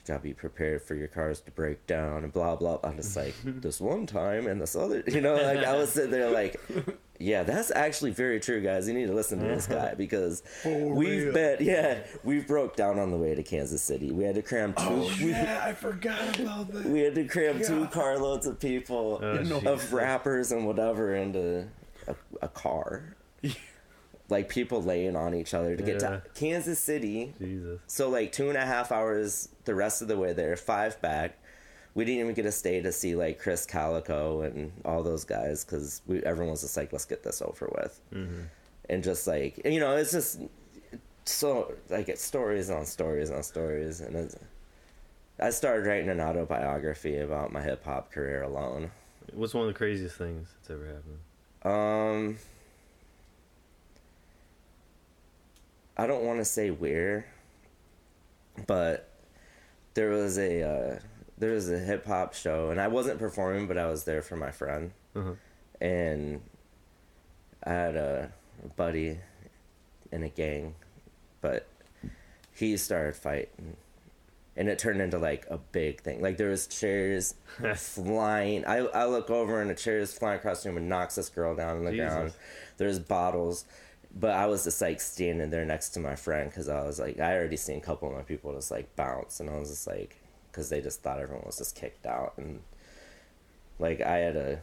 gotta be prepared for your cars to break down," and blah blah. I'm just like, this one time and this other, you know, like I was sitting there like, yeah, that's actually very true, guys. You need to listen to this guy uh-huh. because For we've real. been, yeah, we broke down on the way to Kansas City. We had to cram oh, two. Oh we, yeah, I forgot about that. we had to cram two carloads of people Oh, know, jeez. of rappers and whatever into a, a car. like people laying on each other to get Yeah. to Kansas City. Jesus. So like two and a half hours the rest of the way there, five back. We didn't even get to stay to see like Chris Calico and all those guys because everyone was just like, let's get this over with, and just like you know, it's just so like it's stories on stories on stories, and it's, I started writing an autobiography about my hip hop career alone. What's one of the craziest things that's ever happened? Um, I don't want to say where, but there was a uh, there was a hip hop show, and I wasn't performing, but I was there for my friend, Uh-huh. and I had a buddy in a gang, but he started fighting. And it turned into like a big thing. Like there was chairs flying. I, I look over and a chair is flying across the room and knocks this girl down on the Jesus. ground. There's bottles, but I was just like standing there next to my friend because I was like I already seen a couple of my people just like bounce, and I was just like because they just thought everyone was just kicked out, and like I had a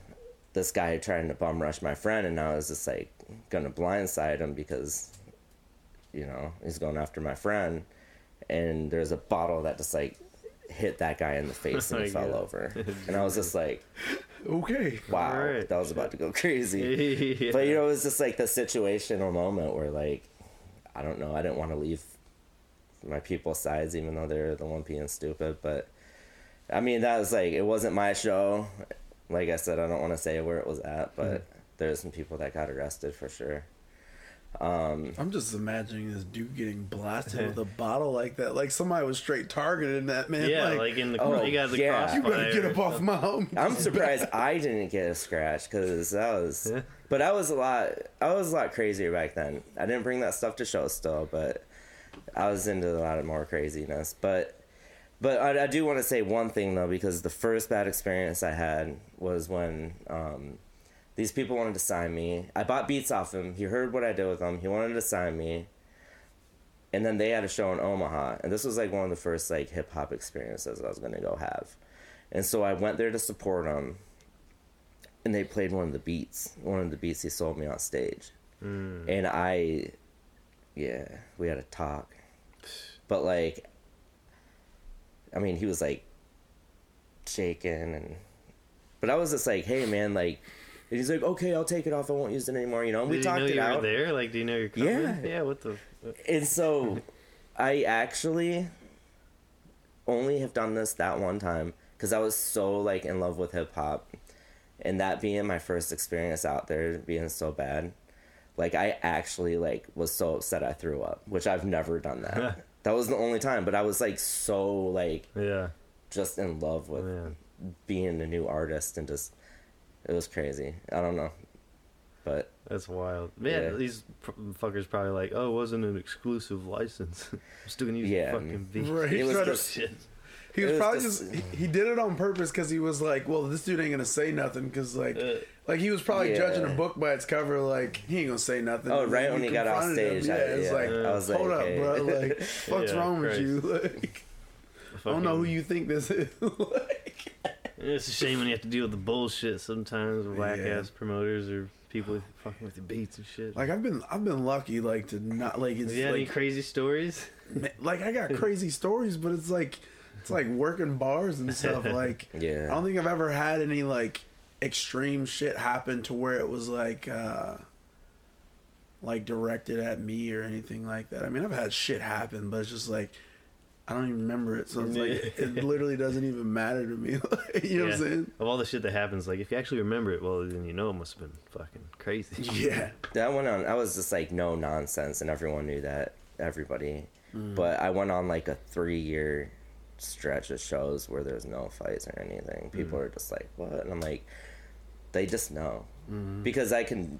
this guy trying to bum rush my friend, and I was just like gonna blindside him because you know he's going after my friend, and there's a bottle that just like hit that guy in the face and he fell over, and I was just like, Okay. wow, Alright. that was about to go crazy. yeah. But you know, it was just like the situational moment where, like, I don't know, I didn't want to leave my people's sides, even though they're the one being stupid. But I mean, that was like, it wasn't my show. Like I said, I don't want to say where it was at, but mm-hmm. there's some people that got arrested for sure. Um, I'm just imagining this dude getting blasted with a bottle like that. Like somebody was straight targeting that man. yeah, like, like, in the Oh, you got the yeah. you better get up off my home. I'm surprised I didn't get a scratch because that was, but I was a lot. I was a lot crazier back then. I didn't bring that stuff to show still, but I was into a lot of more craziness. But, but I, I do want to say one thing though, because the first bad experience I had was when um, these people wanted to sign me. I bought beats off him. He heard what I did with them. He wanted to sign me. And then they had a show in Omaha, and this was like one of the first like hip hop experiences I was gonna go have. And so I went there to support them, and they played one of the beats, one of the beats he sold me on stage, hmm. and I, yeah, we had a talk, but like, I mean, he was like shaking and, but I was just like, hey man, like, and he's like, okay, I'll take it off. I won't use it anymore. You know, and we talked know it you out. were there? Like, do you know you're coming? Yeah. Yeah. What the? And so I actually only have done this that one time because I was so like in love with hip hop and that being my first experience out there being so bad. Like I actually like was so upset I threw up, which I've never done that. that was the only time, but I was like so like Yeah. just in love with Man. being a new artist and just it was crazy. I don't know. But That's wild. Man, Yeah. these fuckers probably like, oh, it wasn't an exclusive license. I'm still gonna use Yeah. fucking beat. Right. it was Try just Shit. He was, was probably just- just, he, he did it on purpose because he was like, well, this dude ain't gonna say nothing because like Uh, like he was probably Yeah. judging a book by its cover. Like he ain't gonna say nothing. Oh, right when you he got off confronted him. stage, yeah, I- it's yeah. like, I was like, hold up, bro. Like, what's Yeah, wrong with you? Like, I don't know who you think this is. like, It's a shame when you have to deal with the bullshit sometimes with whack Yeah. ass promoters or people fucking with your beats and shit. like I've been I've been lucky like to not like it's Have you had any like crazy stories? like I got crazy stories, but it's like it's like working bars and stuff. Like Yeah. I don't think I've ever had any like extreme shit happen to where it was like uh like directed at me or anything like that. I mean, I've had shit happen, but it's just like I don't even remember it, so it's like it literally doesn't even matter to me. you know what I'm saying? Of all the shit that happens, like if you actually remember it, well, then you know it must have been fucking crazy. Yeah. that went on i was just like no nonsense and everyone knew that everybody mm. but i went on like a three year stretch of shows where there's no fights or anything people mm. are just like what and i'm like they just know mm-hmm. because i can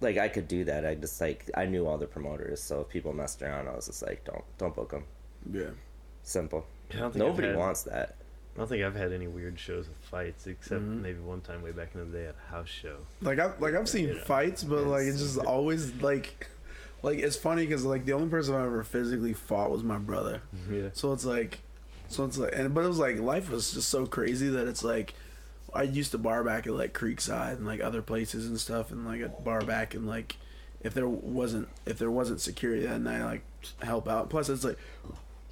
like i could do that i just like i knew all the promoters so if people messed around i was just like don't don't book them Yeah. Simple I don't think I've nobody had- wants that I don't think I've had any weird shows with fights, except Mhm. maybe one time way back in the day at a house show. Like I've like I've seen Yeah. fights, but like it's It's- just always like like it's funny because like the only person I ever physically fought was my brother. Yeah. So it's like, so it's like, and but it was like life was just so crazy that it's like, I used to bar back at like Creekside and like other places and stuff, and like I'd bar back and like, if there wasn't if there wasn't security that night, like help out. Plus, it's like,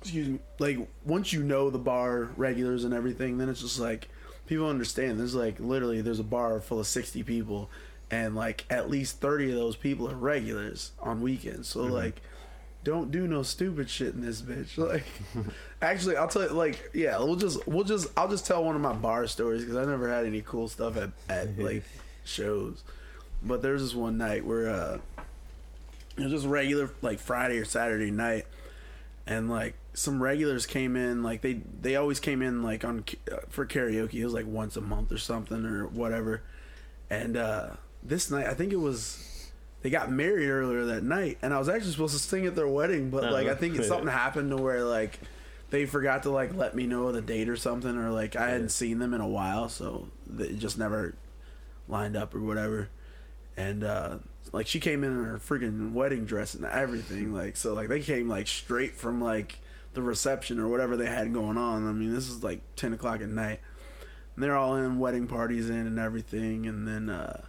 excuse me, like once you know the bar regulars and everything, then it's just like people understand. There's like literally there's a bar full of sixty people. And like at least thirty of those people are regulars on weekends, so like don't do no stupid shit in this bitch. Like, actually, I'll tell you. Like, yeah, we'll just, we'll just, I'll just tell one of my bar stories because I never had any cool stuff at at like shows. But there's this one night where uh, it was just regular like Friday or Saturday night, and like some regulars came in. Like they they always came in like on uh, for karaoke. It was like once a month or something or whatever. And uh, this night, I think it was they got married earlier that night, and I was actually supposed to sing at their wedding, but like I think Uh-huh. something happened to where like they forgot to like let me know the date or something, or like I hadn't seen them in a while, so they just never lined up or whatever. And uh like she came in in her freaking wedding dress and everything, like so like they came like straight from like the reception or whatever they had going on. I mean, this is like ten o'clock at night. And they're all in wedding parties in and everything, and then uh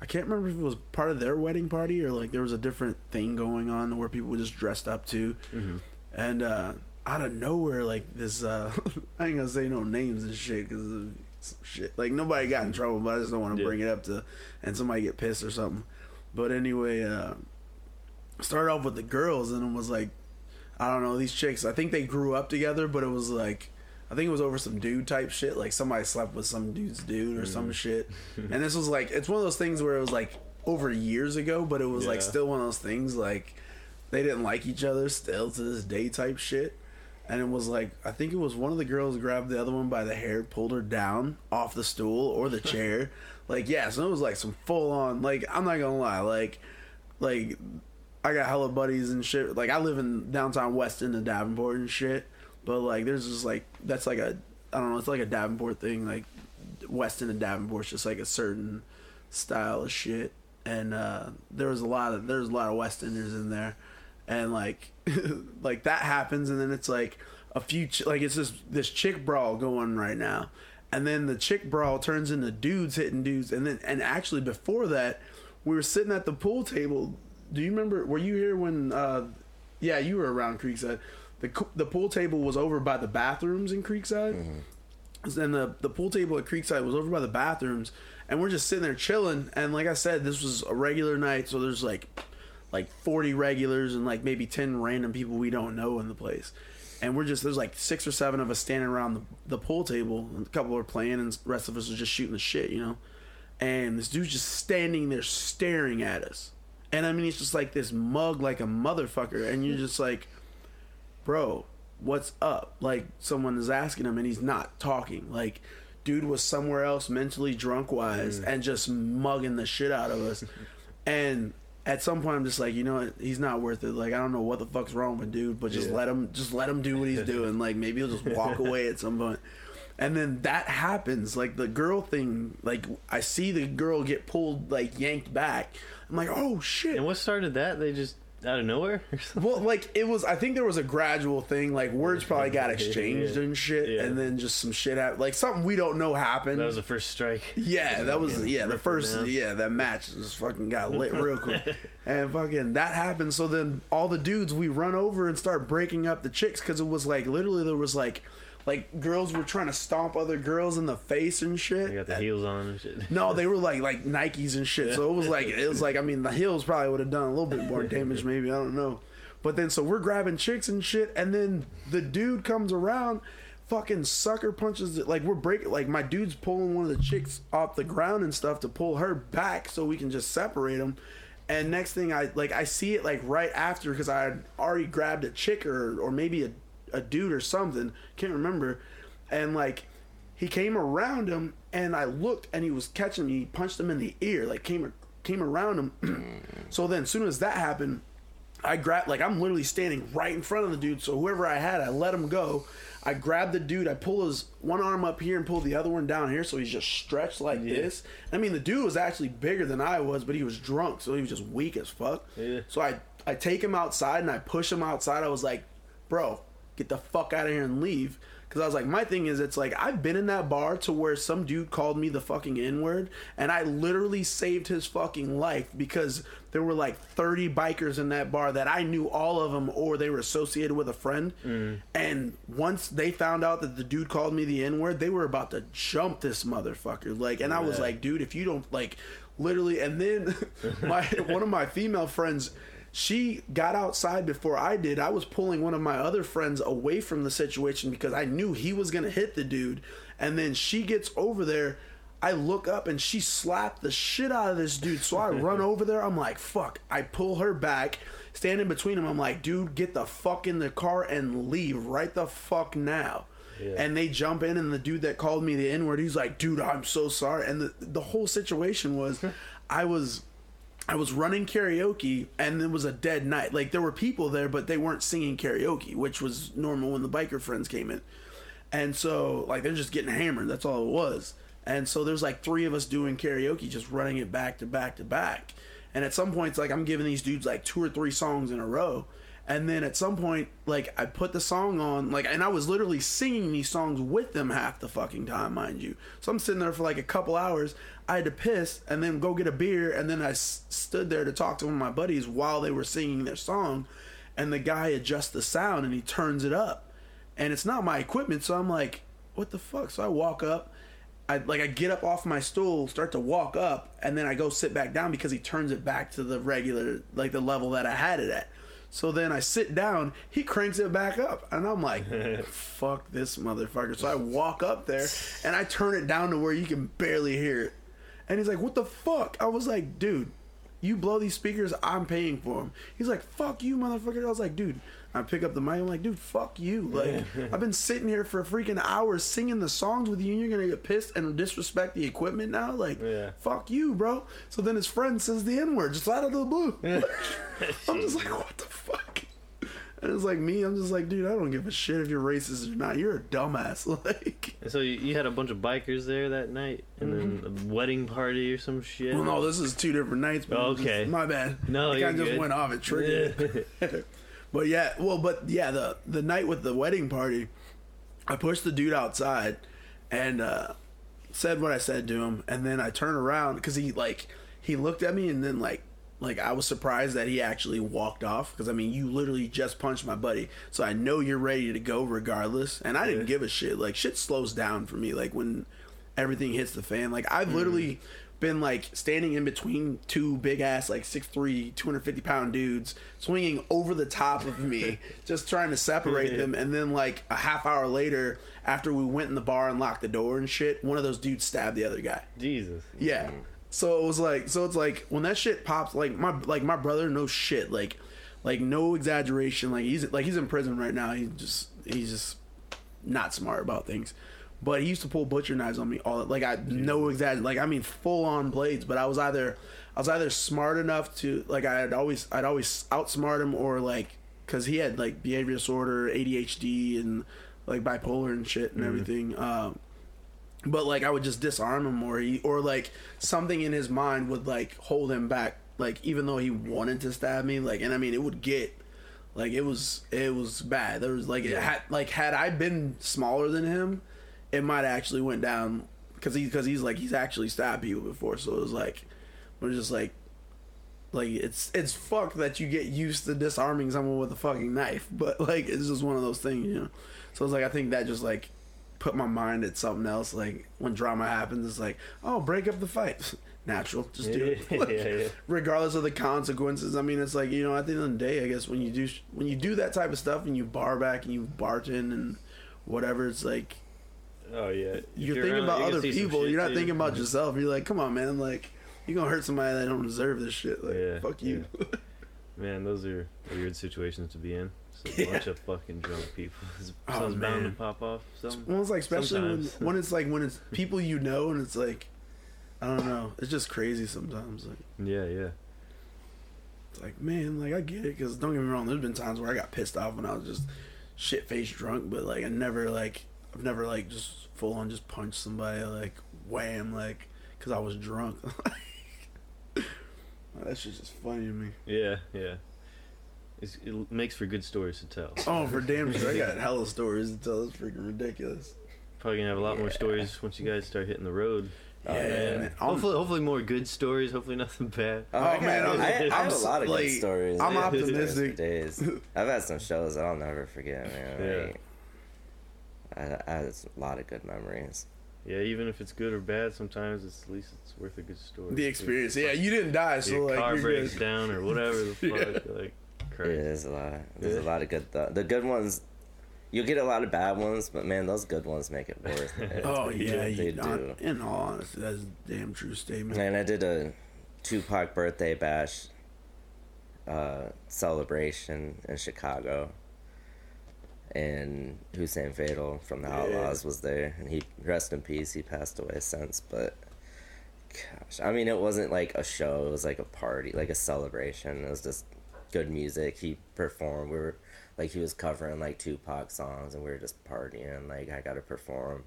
I can't remember if it was part of their wedding party or like there was a different thing going on where people were just dressed up too. And uh, out of nowhere, like this, uh, I ain't gonna say no names and shit because shit. Like nobody got in trouble, but I just don't want to Yeah. bring it up to and somebody get pissed or something. But anyway, uh, started off with the girls and it was like, I don't know, these chicks. I think they grew up together, but it was like. I think it was over some dude type shit. Like somebody slept with some dude's dude or some mm. shit. And this was like, it's one of those things where it was like over years ago, but it was like still one of those things like they didn't like each other still to this day type shit. And it was like, I think it was one of the girls grabbed the other one by the hair, pulled her down off the stool or the chair. like, yeah, so it was like some full on, like, I'm not gonna lie, like, like, I got hella buddies and shit. Like, I live in downtown West End Davenport and shit. But, like, there's just like, that's like a, I don't know, it's like a Davenport thing. Like, West End Davenport's just like a certain style of shit, and uh, there was a lot of there's a lot of West Enders in there, and like like that happens, and then it's like a few ch- like it's this this chick brawl going right now, and then the chick brawl turns into dudes hitting dudes, and then and actually before that, we were sitting at the pool table. Do you remember? Were you here when? uh Yeah, you were around Creekside. The the pool table was over by the bathrooms in Creekside. And the the pool table at Creekside was over by the bathrooms, and we're just sitting there chilling. And like I said, this was a regular night, so there's like like 40 regulars and like maybe 10 random people we don't know in the place. And we're just there's like six or seven of us standing around the, the pool table. And a couple are playing, and the rest of us are just shooting the shit, you know. And this dude's just standing there staring at us. And I mean, he's just like this mug, like a motherfucker. And you're just like, bro, what's up? Like someone is asking him and he's not talking. Like dude was somewhere else mentally drunk wise mm. and just mugging the shit out of us. and at some point I'm just like, you know what, he's not worth it. Like I don't know what the fuck's wrong with dude, but just Yeah. let him just let him do what he's doing. Like maybe he'll just walk away at some point. And then that happens, like the girl thing, like I see the girl get pulled like yanked back. I'm like, oh shit. And what started that? They just out of nowhere or something? Well, like it was. I think there was a gradual thing. Like words probably got exchanged Yeah. and shit, Yeah. and then just some shit happened. Like something we don't know happened. That was the first strike. yeah, that was yeah the first down. yeah that match just fucking got lit real quick, and fucking that happened. So then all the dudes we run over and start breaking up the chicks because it was like literally there was like like girls were trying to stomp other girls in the face and shit. They got the heels on and shit. No, they were like like Nikes and shit. So it was like it was like I mean the heels probably would have done a little bit more damage maybe I don't know. But then so we're grabbing chicks and shit, and then the dude comes around, fucking sucker punches it. Like we're breaking like my dude's pulling one of the chicks off the ground and stuff to pull her back so we can just separate them. And next thing I like I see it like right after because I already grabbed a chick or or maybe a a dude or something can't remember, and like he came around him and I looked and he was catching me. He punched him in the ear, like came came around him. so then, as soon as that happened, I grabbed like I'm literally standing right in front of the dude. So whoever I had, I let him go. I grabbed the dude. I pull his one arm up here and pull the other one down here, so he's just stretched like this. I mean, the dude was actually bigger than I was, but he was drunk, so he was just weak as fuck. Yeah. So I I take him outside and I push him outside. I was like, bro, get the fuck out of here and leave. Because I was like, my thing is, it's like, I've been in that bar to where some dude called me the fucking N word, and I literally saved his fucking life because there were like 30 bikers in that bar that I knew all of them or they were associated with a friend. Mm. And once they found out that the dude called me the N word, they were about to jump this motherfucker. Like, and I was like, dude, if you don't, like, literally, and then my one of my female friends she got outside before I did. I was pulling one of my other friends away from the situation because I knew he was going to hit the dude. And then she gets over there. I look up and she slapped the shit out of this dude. So I run over there. I'm like, fuck. I pull her back, stand in between them. I'm like, dude, get the fuck in the car and leave right the fuck now. Yeah. And they jump in, and the dude that called me the N word, he's like, dude, I'm so sorry. And the, the whole situation was, I was. I was running karaoke and it was a dead night. Like there were people there, but they weren't singing karaoke, which was normal when the biker friends came in. And so like they're just getting hammered. That's all it was. And so there's like three of us doing karaoke, just running it back to back to back. And at some points, like I'm giving these dudes like two or three songs in a row. And then at some point, like I put the song on, like, and I was literally singing these songs with them half the fucking time, mind you. So I'm sitting there for like a couple hours. I had to piss and then go get a beer, and then I s- stood there to talk to one of my buddies while they were singing their song. And the guy adjusts the sound and he turns it up, and it's not my equipment, so I'm like, what the fuck? So I walk up. I like I get up off my stool, start to walk up, and then I go sit back down because he turns it back to the regular, like the level that I had it at. So then I sit down, he cranks it back up, and I'm like, fuck this motherfucker. So I walk up there and I turn it down to where you can barely hear it. And he's like, what the fuck? I was like, dude, you blow these speakers, I'm paying for them. He's like, fuck you, motherfucker. I was like, dude, I pick up the mic, I'm like, dude, fuck you. Like, I've been sitting here for a freaking hours singing the songs with you, and you're gonna get pissed and disrespect the equipment now? Like, Yeah. fuck you, bro. So then his friend says the N word just out of the blue. I'm just like, what the fuck? And it's like me, I'm just like, dude, I don't give a shit if you're racist or not. You're a dumbass. Like, And so you, you had a bunch of bikers there that night, and then mm-hmm. a wedding party or some shit. well, no, this is two different nights. But oh, Okay. okay, my bad. No, I kind of just went off. It triggered. But yeah, well, but yeah, the the night with the wedding party, I pushed the dude outside and uh, said what I said to him, and then I turned around because he like he looked at me and then like like I was surprised that he actually walked off because I mean you literally just punched my buddy, so I know you're ready to go regardless, and I didn't give a shit. Like shit slows down for me, like when everything hits the fan. Like I've literally been like standing in between two big ass like 6'3 250 pound dudes swinging over the top of me just trying to separate them and then like a half hour later after we went in the bar and locked the door and shit one of those dudes stabbed the other guy Jesus. yeah. So it was like, so it's like when that shit pops, like my like my brother, no shit, like like no exaggeration, like he's like he's in prison right now. He just he's just not smart about things. But he used to pull butcher knives on me all like I no exagger like I mean full on blades. But I was either I was either smart enough to like I'd always I'd always outsmart him or like because he had like behavior disorder, ADHD, and like bipolar and shit and everything. Um, but like I would just disarm him or he or like something in his mind would like hold him back like even though he wanted to stab me like and I mean it would get like it was it was bad there was like it had like had I been smaller than him it might actually went down because he because he's like he's actually stabbed people before so it was like we're just like like it's it's fucked that you get used to disarming someone with a fucking knife but like it's just one of those things you know so it's like I think that just like put my mind at something else. Like when drama happens, it's like, oh, break up the fight. Natural, just do it. Like, yeah, yeah. Regardless of the consequences. I mean, it's like you know, at the end of the day, I guess when you do when you do that type of stuff and you bar back and you bartend and whatever, it's like Oh yeah. You're, around, thinking about you other people. You're not too. thinking about yourself. You're like, come on, man. Like you're gonna hurt somebody that don't deserve this shit. Like Yeah, fuck you. Man, those are weird situations to be in. A Yeah. bunch of fucking drunk people. Oh, Something's bound to pop off. Something. Well, it's like especially when, when it's like when it's people you know and it's like I don't know. It's just crazy sometimes. Like Yeah, yeah. it's like man, like I get it because don't get me wrong. There's been times where I got pissed off when I was just shit faced drunk, but like I never like I've never like just full on just punched somebody like wham like because I was drunk. that shit's just funny to me. Yeah, yeah. It's, it makes for good stories to tell. Oh, for damn sure, I got hella stories to tell. It's freaking ridiculous. Probably gonna have a lot more stories once you guys start hitting the road. Oh, yeah, man. man. Hopefully, hopefully more good stories. Hopefully nothing bad. Oh, Oh, man, I'm- I, I have a lot of like- good stories. I'm optimistic. for days. I've had some shows that I'll never forget, man. Yeah. Like, I, I had a lot of good memories. Yeah, even if it's good or bad, sometimes it's at least it's worth a good story. The experience. Yeah, you didn't die, so Your like car you're breaks good. down or whatever the fuck. Yeah. Like, It Christ. is a lot. There's Yeah. a lot of good. Th- the good ones, you get a lot of bad ones, but man, those good ones make it worth it. Oh yeah, do, they you not, do. in all honesty, that's a damn true statement. And I did a Tupac birthday bash uh, celebration in Chicago. And Hussein Fatal from the Yeah. Outlawz was there, and he rest in peace. He passed away since, but gosh, I mean, it wasn't like a show; it was like a party, like a celebration. It was just good music. He performed. We were like he was covering like Tupac songs, and we were just partying. Like I got to perform,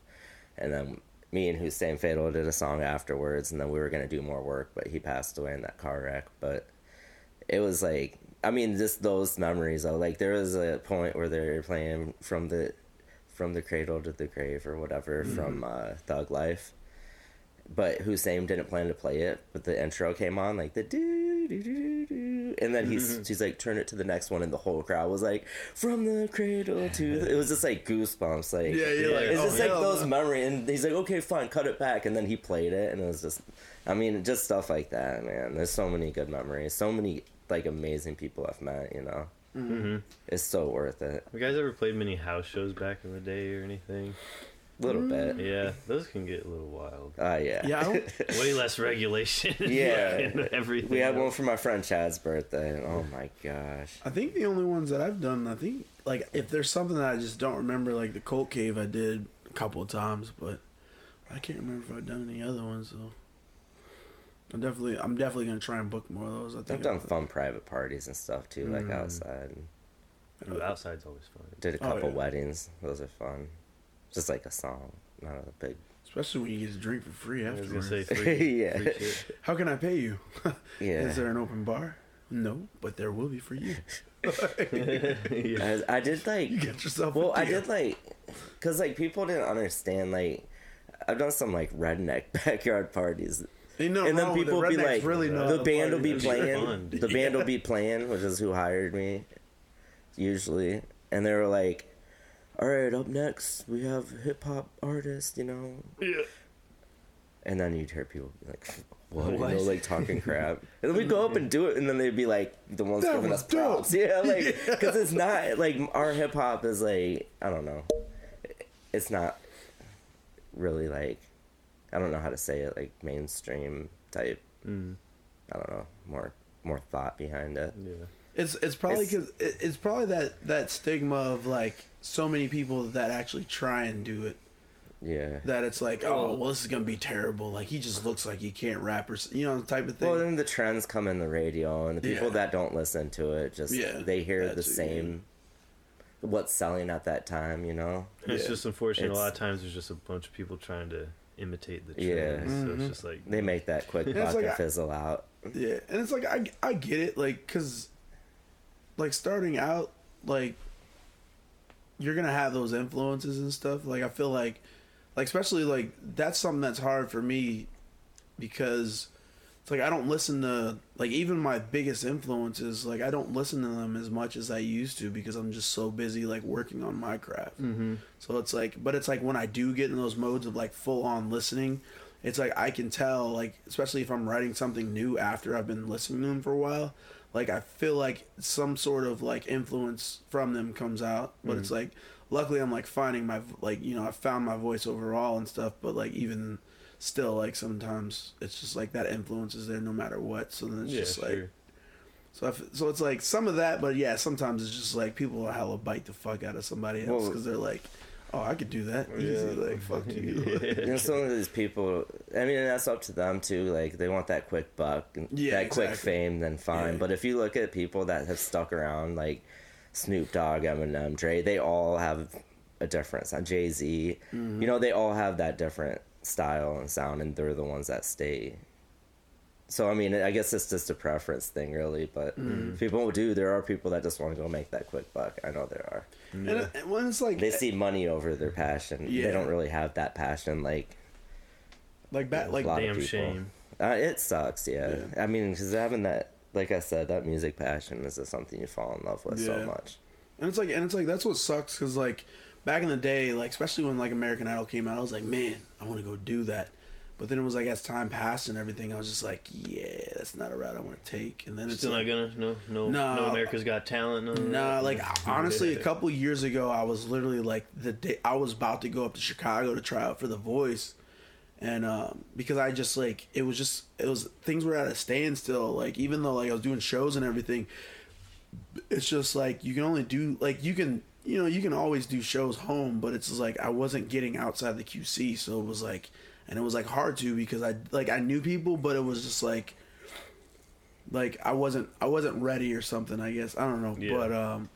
and then me and Hussein Fatal did a song afterwards, and then we were gonna do more work, but he passed away in that car wreck. But it was like I mean, just those memories though. Like there was a point where they were playing from the from the cradle to the grave or whatever from uh, Thug Life. But Hussein didn't plan to play it, but the intro came on like the do do do do, and then he's he's like turn it to the next one, and the whole crowd was like from the cradle to. The, it was just like goosebumps, like Yeah, you're Yeah. like, it's oh, just like those memories, and he's like, okay, fine, cut it back, and then he played it, and it was just, I mean, just stuff like that, man. There's so many good memories, so many like amazing people I've met, you know. Mm-hmm. It's so worth it. Have you guys ever played many house shows back in the day or anything? A little Mm. bit. Yeah, those can get a little wild. Uh, yeah. Yeah, Way less regulation. Yeah. and everything. We had one for my friend Chad's birthday, and oh my gosh. I think the only ones that I've done, I think, like if there's something that I just don't remember, like the Colt Cave, I did a couple of times, but I can't remember if I've done any other ones. So I'm definitely, I'm definitely gonna try and book more of those. I think I've done I'll- fun private parties and stuff too, like Mm. outside. Ooh, outside's always fun. Did a Oh, couple yeah. weddings. Those are fun. Just like a song, not a big. Especially when you get to drink for free I was gonna afterwards. say free, Yeah. free shit. How can I pay you? Yeah. Is there an open bar? No, but there will be for you. yeah. I, I did like. You get yourself. a Well, I deal. did like, cause like people didn't understand. Like, I've done some like redneck backyard parties, Ain't nothing and then people it. be like, really know the band will be playing, the band will be playing, which is who hired me, usually, and they were like, "All right, up next we have hip hop artist," you know, Yeah. and then you'd hear people be like. What? You What? know, like talking crap, and then we go up and do it, and then they'd be like the ones That giving was us props, yeah, like Yeah. because it's not like our hip hop is like I don't know, it's not really like I don't know how to say it like mainstream type. Mm, I don't know more more thought behind it. yeah. It's it's probably because it's probably that that stigma of like so many people that actually try and do it Yeah. that it's like oh well this is gonna be terrible like he just looks like he can't rap or you know type of thing. Well, then the trends come in the radio, and the people Yeah. that don't listen to it just Yeah, they hear the same what's selling at that time. You know. It's Yeah. just unfortunate. It's- a lot of times there's just a bunch of people trying to imitate the trends. Yeah. So Mhm. it's just like They make that quick it's buck like and I- fizzle out. Yeah, and it's like I I get it, like because like starting out, like you're gonna have those influences and stuff. Like I feel like, like especially like that's something that's hard for me because it's like I don't listen to like even my biggest influences. Like I don't listen to them as much as I used to because I'm just so busy like working on my craft. Mhm. So it's like, but it's like when I do get in those modes of like full on listening, it's like I can tell, like, especially if I'm writing something new after I've been listening to them for a while, like I feel like some sort of like influence from them comes out. But it's like, luckily I'm like finding my, like, you know, I found my voice overall and stuff, but like even still, like sometimes it's just like that influence is there no matter what. So then it's yeah, just like, so I f so it's like some of that, but yeah, sometimes it's just like people will hella bite the fuck out of somebody else Well- because they're like, oh, I could do that easy. Yeah. Like fuck you. You know, some of these people. I mean, that's up to them too. Like they want that quick buck, and Yeah, that quick fame. Then fine. Yeah. But if you look at people that have stuck around, like Snoop Dogg, Eminem, Dre, they all have a difference. On Jay Z, Mm-hmm. you know, they all have that different style and sound, and they're the ones that stay. So I mean, I guess it's just a preference thing, really. But Mm-hmm. people do. There are people that just want to go make that quick buck. I know there are. and, it- and when it's like They see money over their passion. Yeah. They don't really have that passion, like like that, like a lot of Damn people. shame. Uh, it sucks, yeah. Yeah. I mean, because having that, like I said, that music passion is just something you fall in love with Yeah. so much. and it's like and it's like that's what sucks because like back in the day, like especially when like American Idol came out, I was like, man, I want to go do that. But then it was like as time passed and everything, I was just like, yeah, that's not a route I want to take. And then it's Still like, not gonna no no No. no America's Got Talent. No, Nah, like honestly, a couple years ago, I was literally like the day I was about to go up to Chicago to try out for The Voice, and um, because I just like it was just it was things were at a standstill. Like even though like I was doing shows and everything, it's just like you can only do like you can you know you can always do shows home, but it's like I wasn't getting outside the QC, so it was like and it was like hard to because I like I knew people, but it was just like like I wasn't I wasn't ready or something. I guess I don't know, Yeah. but um,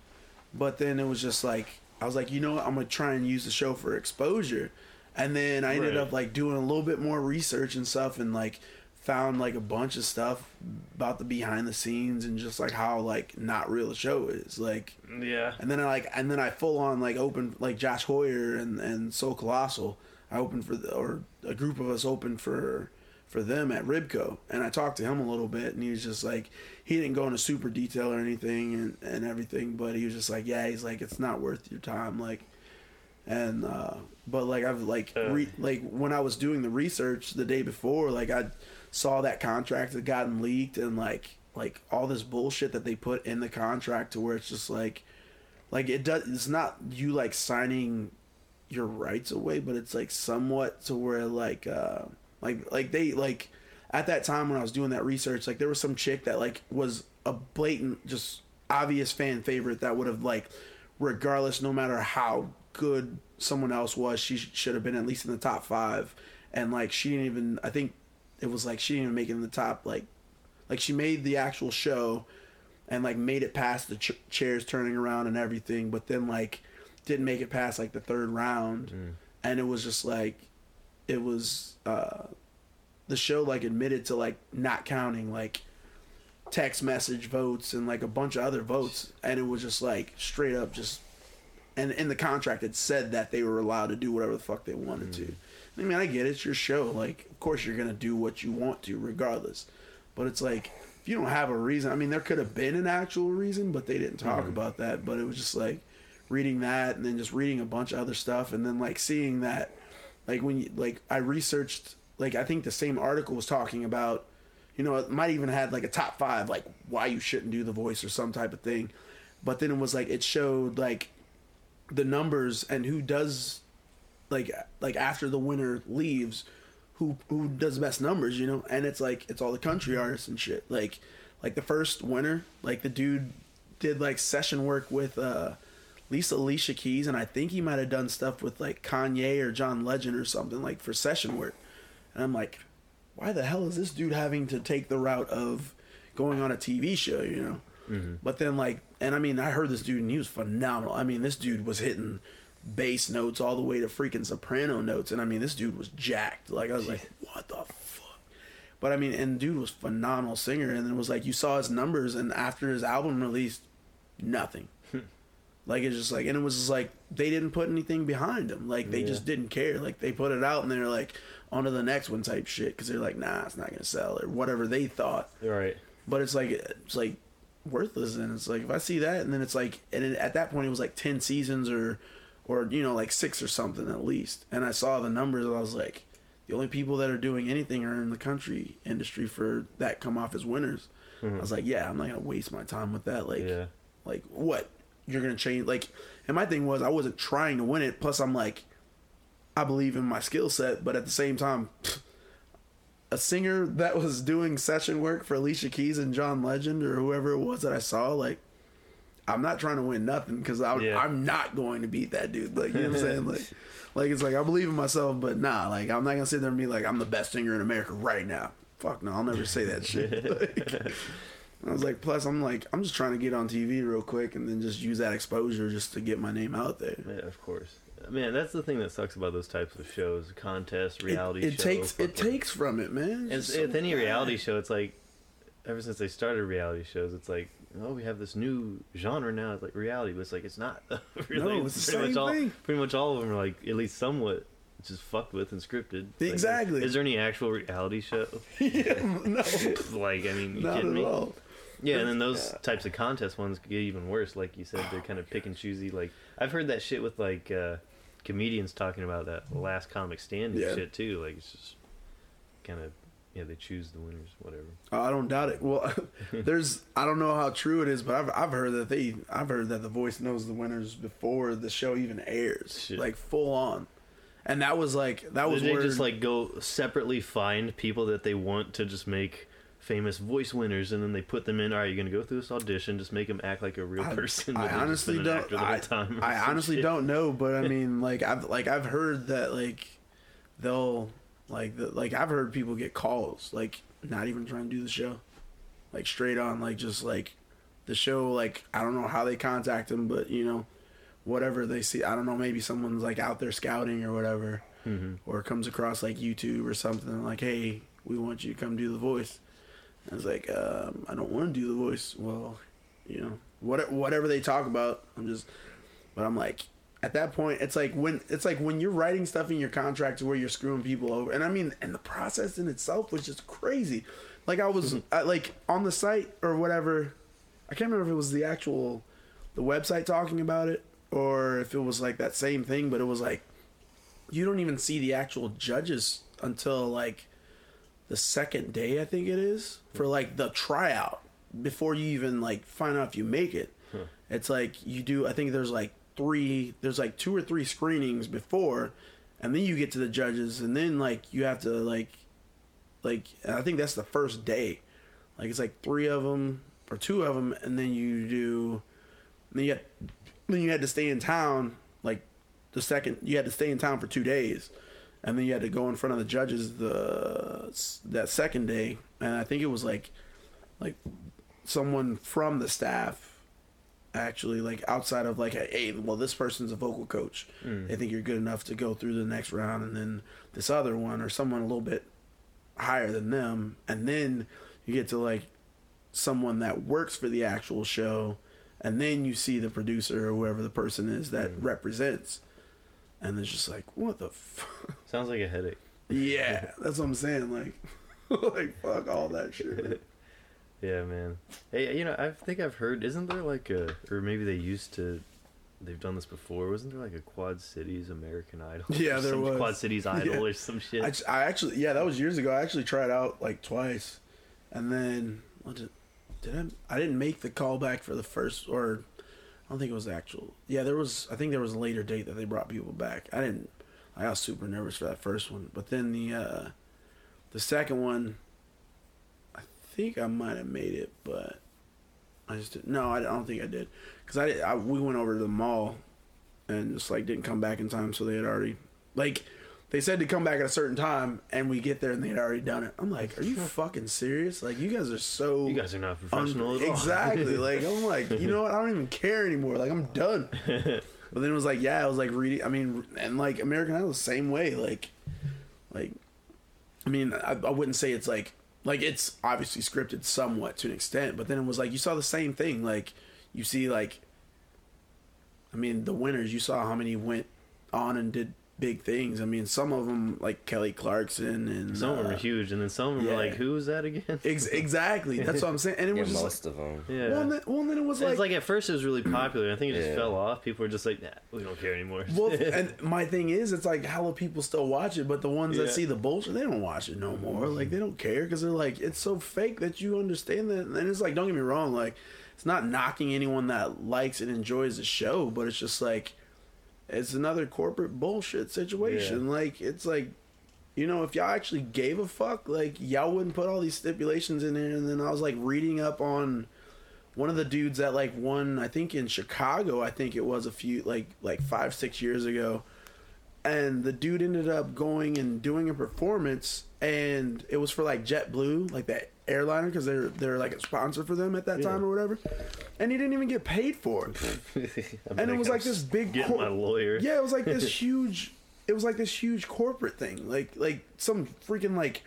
but then it was just like I was like, you know, what? I'm gonna try and use the show for exposure, and then I ended Right. up like doing a little bit more research and stuff, and like found like a bunch of stuff about the behind the scenes and just like how like not real the show is like yeah. and then I like and then I full on like opened like Josh Hoyer and and Soul Colossal. I opened for the or a group of us opened for for them at Ribco, and I talked to him a little bit, and he was just like he didn't go into super detail or anything and and everything, but he was just like yeah, he's like it's not worth your time, like. And uh but like I've like Uh. re- like when I was doing the research the day before, like I saw that contract that gotten leaked and like like all this bullshit that they put in the contract to where it's just like like it does it's not you like signing your rights away but it's like somewhat to where like uh like like they like at that time when I was doing that research like there was some chick that like was a blatant just obvious fan favorite that would have like regardless no matter how good someone else was she sh- should have been at least in the top 5 and like she didn't even I think it was like she didn't even make it in the top like like she made the actual show and like made it past the ch- chairs turning around and everything, but then like didn't make it past like the third round, and it was just like it was uh the show like admitted to like not counting like text message votes and like a bunch of other votes. And it was just like straight up just and in the contract it said that they were allowed to do whatever the fuck they wanted to i mean i get it it's your show like of course you're gonna do what you want to regardless. But it's like if you don't have a reason i mean there could have been an actual reason but they didn't talk mm-hmm. about that but it was just like reading that and then just reading a bunch of other stuff and then like seeing that like when you like i researched like i think the same article was talking about you know it might even had like a top five like why you shouldn't do the voice or some type of thing. But then it was like it showed like the numbers and who does like like after the winner leaves who who does the best numbers you know and it's like it's all the country artists and shit like like the first winner like the dude did like session work with uh Lisa Alicia Keys and I think he might have done stuff with like Kanye or John Legend or something like for session work and I'm like why the hell is this dude having to take the route of going on a TV show, you know? But then, like, and I mean, I heard this dude and he was phenomenal. I mean, this dude was hitting bass notes all the way to freaking soprano notes. And I mean, this dude was jacked. Like, I was like, what the fuck? But I mean, and dude was phenomenal singer. And then it was like, you saw his numbers, and after his album released, nothing. Hmm. Like it's just like, and it was just like they didn't put anything behind him. Like they Yeah. just didn't care. Like they put it out and they're like on to the next one type shit because they're like, nah, it's not gonna sell or whatever they thought. Right. But it's like it's like worthless. And it's like if I see that, and then it's like, and it, at that point it was like ten seasons or, or you know like six or something at least. And I saw the numbers and I was like, the only people that are doing anything are in the country industry for that come off as winners. Mm-hmm. I was like, yeah, I'm not gonna waste my time with that. Like, Yeah. like what you're gonna change like and my thing was i wasn't trying to win it plus i'm like i believe in my skill set but at the same time a singer that was doing session work for alicia keys and john legend or whoever it was that i saw like i'm not trying to win nothing because I'm, Yeah. I'm not going to beat that dude like you know what i'm saying like like it's like i believe in myself but nah like i'm not gonna sit there and be like i'm the best singer in america right now fuck no i'll never say that shit like, I was like, plus, I'm like, I'm just trying to get on TV real quick and then just use that exposure just to get my name out there. Yeah, of course. Man, that's the thing that sucks about those types of shows, contests, It, reality it shows. takes it takes from it, man. It's, so with any reality show, it's like ever since they started reality shows, it's like oh, we have this new genre now. It's like reality, but it's like it's not. really, No, it's the pretty much same all. thing. Pretty much all of them are like at least somewhat just fucked with and scripted. Like, Exactly. is there any actual reality show? yeah, no, like, I mean, you not kidding at me? all. Yeah, and then those types of contest ones get even worse. Like you said, they're kind of pick and choosy. Like I've heard that shit with like uh, comedians talking about that last comic standing Yeah. shit too. Like it's just kind of yeah, they choose the winners, whatever. Oh, I don't doubt it. Well, there's I don't know how true it is, but I've I've heard that they I've heard that the Voice knows the winners before the show even airs, Shit. like full on. And that was like that was they where just like go separately find people that they want to just make famous voice winners, and then they put them in. All right, you're gonna go through this audition, just make them act like a real I- person. I, but they've just honestly don't. actor the whole I, I honestly shit. don't know, but I mean, like I've like I've heard that like they'll like the, like I've heard people get calls like not even trying to do the show, like straight on like just like the show like I don't know how they contact them, but you know whatever they see I don't know maybe someone's like out there scouting or whatever, Mhm. or comes across like YouTube or something like hey we want you to come do the voice. I was like, um, I don't want to do the voice. Well, you know, what whatever they talk about, I'm just. But I'm like, at that point, it's like when it's like when you're writing stuff in your contract to where you're screwing people over, and I mean, and the process in itself was just crazy. Like I was mm-hmm. I, like on the site or whatever. I can't remember if it was the actual the website talking about it or if it was like that same thing, but it was like you don't even see the actual judges until like the second day I think it is for mm-hmm. like the tryout before you even like find out if you make it. It's like you do I think there's like three there's like two or three screenings before and then you get to the judges and then like you have to like like I think that's the first day. Like it's like three of them or two of them and then you do then you had then you had to stay in town like the second you had to stay in town for 2 days and then you had to go in front of the judges the that second day and i think it was like like someone from the staff actually like outside of like a hey well this person's a vocal coach. Hmm. They think you're good enough to go through the next round and then this other one or someone a little bit higher than them. And then you get to like someone that works for the actual show and then you see the producer or whoever the person is that hmm. represents. And it's just like what the fuck Sounds like a headache. yeah that's what i'm saying like like fuck all that shit Yeah, man. Hey, you know, I think I've heard. Isn't there like a, or maybe they used to, they've done this before. Wasn't there like a Quad Cities American Idol? Yeah, there some was. Quad Cities Idol Yeah. or some shit. I, I actually yeah that was years ago i actually tried out like twice and then what did, did i i didn't make the callback for the first or i don't think it was actual yeah there was i think there was a later date that they brought people back i didn't i got super nervous for that first one but then the uh the second one think i might have made it but i just didn't no i don't think i did. Because I, did, I we went over to the mall and just like didn't come back in time so they had already like they said to come back at a certain time and we get there and they had already done it. I'm like are you fucking serious? Like you guys are so you guys are not un- professional at all. exactly. Like i'm like you know what? I don't even care anymore. Like i'm done. But then it was like yeah i was like reading i mean and like american idol the same way. Like like i mean I, I wouldn't say it's like like it's obviously scripted somewhat to an extent but then it was like you saw the same thing like you see like i mean the winners you saw how many went on and did big things i mean some of them like kelly clarkson and Some of them uh, are huge, and then some of them yeah. are like, "Who was that again?" ex- exactly that's what i'm saying and it Yeah, was just like, most of them. yeah. well, and then, well, and then it was it's like, like at first it was really popular. I think it just Yeah. fell off. People were just like, "Nah, we don't care anymore." Well, and my thing is, it's like how will people still watch it? But the ones that see the bullshit, they don't watch it no more. Like they don't care because they're like, it's so fake that you understand that. And it's like, don't get me wrong, like it's not knocking anyone that likes and enjoys the show, but it's just like it's another corporate bullshit situation. Like it's like. You know, if y'all actually gave a fuck, like y'all wouldn't put all these stipulations in there. And then I was like reading up on one of the dudes that like won i think in chicago i think it was a few like like five six years ago and the dude ended up going and doing a performance and it was for like jetblue like that airliner because they're they're like a sponsor for them at that time or whatever and he didn't even get paid for it and it was like this big Getting cor- my lawyer. yeah, it was like this huge. It was like this huge corporate thing, like like some freaking like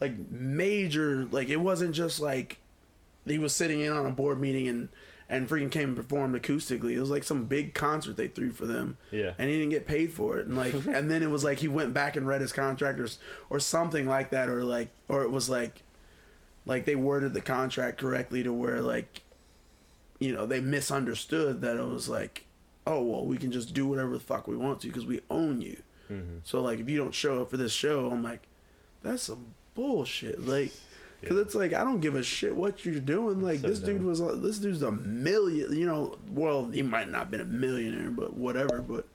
like major. Like it wasn't just like he was sitting in on a board meeting and and freaking came and performed acoustically. It was like some big concert they threw for them. Yeah. and he didn't get paid for it. And like and then it was like he went back and read his contract or, or something like that, or like or it was like like they worded the contract correctly to where like you know they misunderstood that it was like oh well we can just do whatever the fuck we want to because we own you Mm-hmm. so like if you don't show up for this show i'm like that's some bullshit like because Yeah. it's like i don't give a shit what you're doing. Like So this dude was like this dude's a million you know well he might not have been a millionaire but whatever but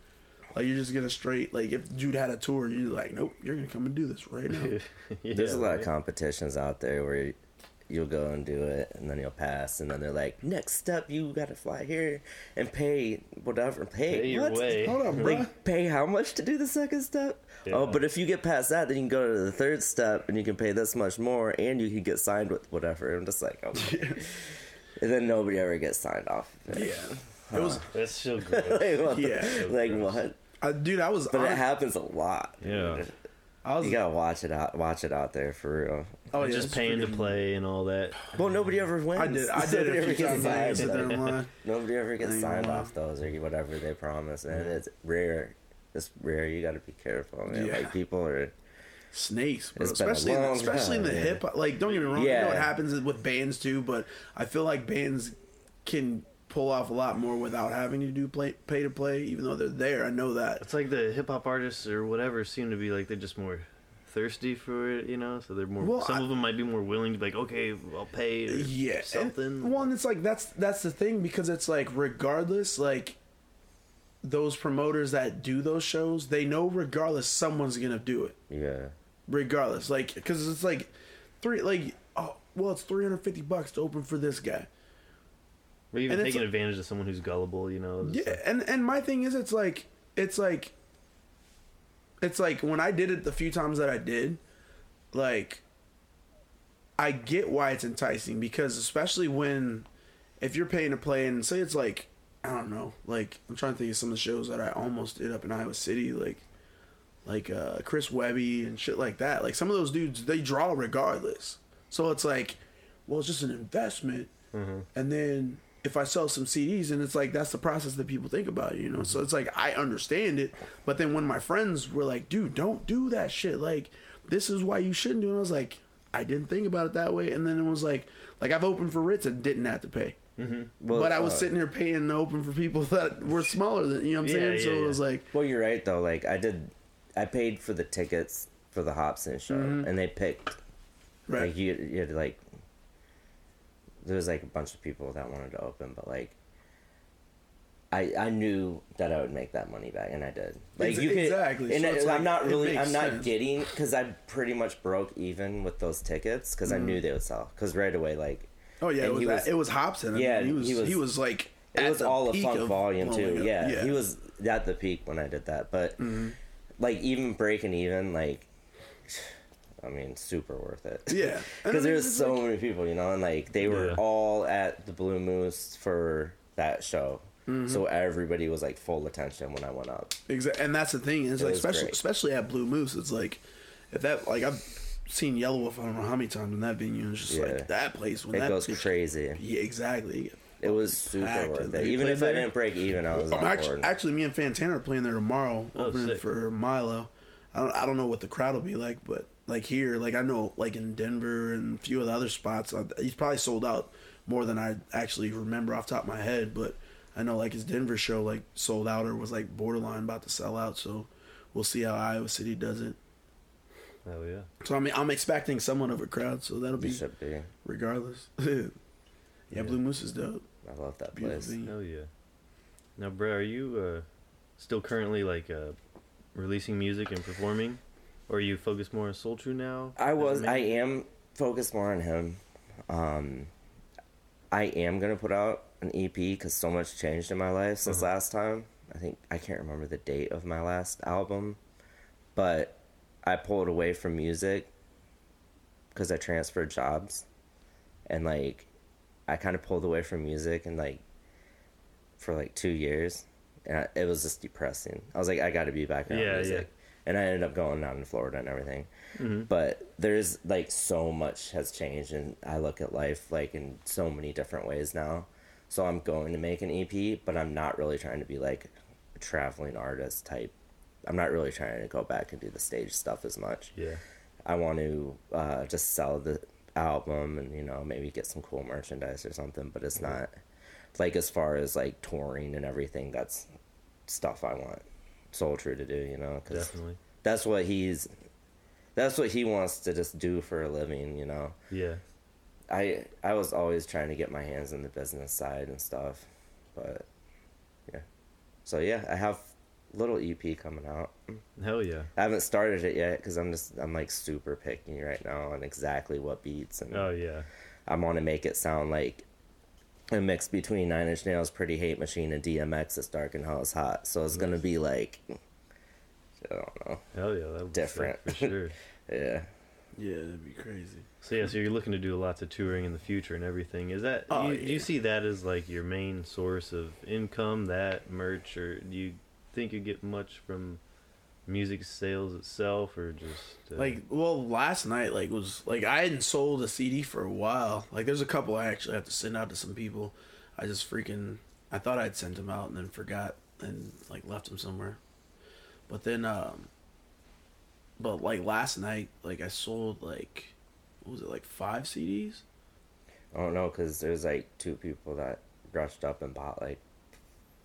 like you're just gonna straight like if dude had a tour you're like nope you're gonna come and do this right now. Yeah, There's a lot of competitions out there where you'll go and do it, and then you'll pass, and then they're like, "Next step, you got to fly here and pay whatever. Pay, Pay your what? way. hold on bro Like pay how much to do the second step? Yeah. Oh, but if you get past that, then you can go to the third step, and you can pay this much more, and you can get signed with whatever. I'm just like, okay. and then nobody ever gets signed off. of it. yeah it was That's so gross. like, what the- Yeah. like what? uh, dude i was But it happens a lot. Yeah. I was You gotta watch it out. Watch it out there for real. Oh And yeah, just it's paying to freaking- play and all that. Well, nobody ever wins. I did. I did Nobody a ever few gets times. I signed. there. Nobody ever gets I signed off those or whatever they promise, and it's rare. It's rare. You got to be careful, man. Yeah. Like people are. snakes, bro. It's been a Especially, in, long especially in the yeah. hip hop. Like, don't get me wrong. You know Yeah. what happens with bands too, but I feel like bands can pull off a lot more without having to do play, pay to play, even though they're there. I know that. It's like the hip hop artists or whatever seem to be like they're just more thirsty for it, you know. So they're more. Well, some I- of them might be more willing to be like, okay, I'll pay. Or Yeah, something. And, well, and it's like that's that's the thing because it's like regardless, like those promoters that do those shows, they know regardless someone's gonna do it. Yeah. regardless like because it's like three like oh well it's 350 bucks to open for this guy or even and taking like- advantage of someone who's gullible, you know. Yeah like- and and my thing is it's like it's like it's like when i did it the few times that i did like I get why it's enticing because especially when if you're paying to play and say it's like I don't know, like I'm trying to think of some of the shows that I almost did up in Iowa City, like like uh, Chris Webby and shit like that. Like some of those dudes, they draw regardless. So it's like, well, it's just an investment, and then if I sell some CDs, and it's like that's the process that people think about, you know. So it's like I understand it, but then when my friends were like, "Dude, don't do that shit," like this is why you shouldn't do it. I was like, I didn't think about it that way, and then it was like, like I've opened for Rittz and didn't have to pay. Well, but I was uh, sitting here paying to open for people that were smaller than you know what I'm Yeah, saying. yeah, so it was like, Well, you're right though. Like I did, I paid for the tickets for the Hopsin show, and they picked Mm-hmm. right, like you, you had like there was like a bunch of people that wanted to open, but like I I knew that I would make that money back, and I did. Like you could exactly. and So I- it's I'm not really. I'm not sense. getting because I pretty much broke even with those tickets because I Mm-hmm. knew they would sell. Because right away, like oh yeah, it was, was- it was Hopsin. I Yeah, mean, he was he was- he was like it was all a funk volume too. up. Yeah, he was at the peak when I did that. But Mm-hmm. like even breaking even, like I mean, super worth it. Yeah, because there's so like- many people, you know, and like they were Yeah. all at the Blue Moose for that show, Mm-hmm. so everybody was like full attention when I went up. Exactly, and that's the thing. It's It like especially great. especially at Blue Moose. It's like if that like I've seen Yelawolf. I don't know how many times in that venue. It's just Yeah. like that place when It that goes bitch- crazy. Yeah, exactly. It was super packed worth it. they Even played if I didn't break even, I was I'm actually, actually, me and Fantana are playing there tomorrow, Oh, opening sick. for Milo. I don't, I don't know what the crowd will be like, but like here, like I know, like in Denver and a few of the other spots, uh, he's probably sold out more than I actually remember off the top of my head. But I know like his Denver show like sold out or was like borderline about to sell out. So we'll see how Iowa City does it. Oh yeah. So I mean, I'm expecting somewhat of a crowd, so that'll be be. regardless. yeah, Yeah. Blue Moose is dope. I love that Beautiful place. venue. Hell yeah. Now, Brett, are you uh, still currently like uh, releasing music and performing, or are you focused more on Soul True now? I was. I am focused more on him. Um, I am gonna put out an EP because so much changed in my life since Uh-huh. last time. I think I can't remember the date of my last album, but I pulled away from music because I transferred jobs, and like, I kind of pulled away from music and like, for like two years, and I, it was just depressing. I was like, I got to be back on Yeah, music, and I ended up going down to Florida and everything. Mm-hmm. but there's like so much has changed and i look at life like in so many different ways now. So i'm going to make an ep but i'm not really trying to be like a traveling artist type. I'm not really trying to go back and do the stage stuff as much. Yeah. i want to uh, just sell the album and you know maybe get some cool merchandise or something but it's not like as far as like touring and everything that's stuff i want soul true to do you know 'cause Definitely. that's what he's that's what he wants to just do for a living you know Yeah. i i was always trying to get my hands in the business side and stuff but yeah so yeah i have little ep coming out Hell yeah. i haven't started it yet because i'm just i'm like super picky right now on exactly what beats and Oh yeah. i want to make it sound like a mix between Nine Inch Nails, Pretty Hate Machine, and DMX. It's dark and how is hot. So it's gonna be like, I don't know, Hell yeah. That would Different. sick for sure. yeah. Yeah, that'd be crazy. So yeah, so you're looking to do lots of touring in the future and everything. Is that Oh, you, do you see that as like your main source of income, that merch, or do you think you get much from music sales itself, or just uh, Like, well, last night, like, was like I hadn't sold a CD for a while. Like, there's a couple I actually have to send out to some people. I just freaking, I thought I'd sent them out and then forgot and like left them somewhere. But then, um, but like last night, like I sold like, what was it, like five CDs? I don't know because there's like two people that rushed up and bought like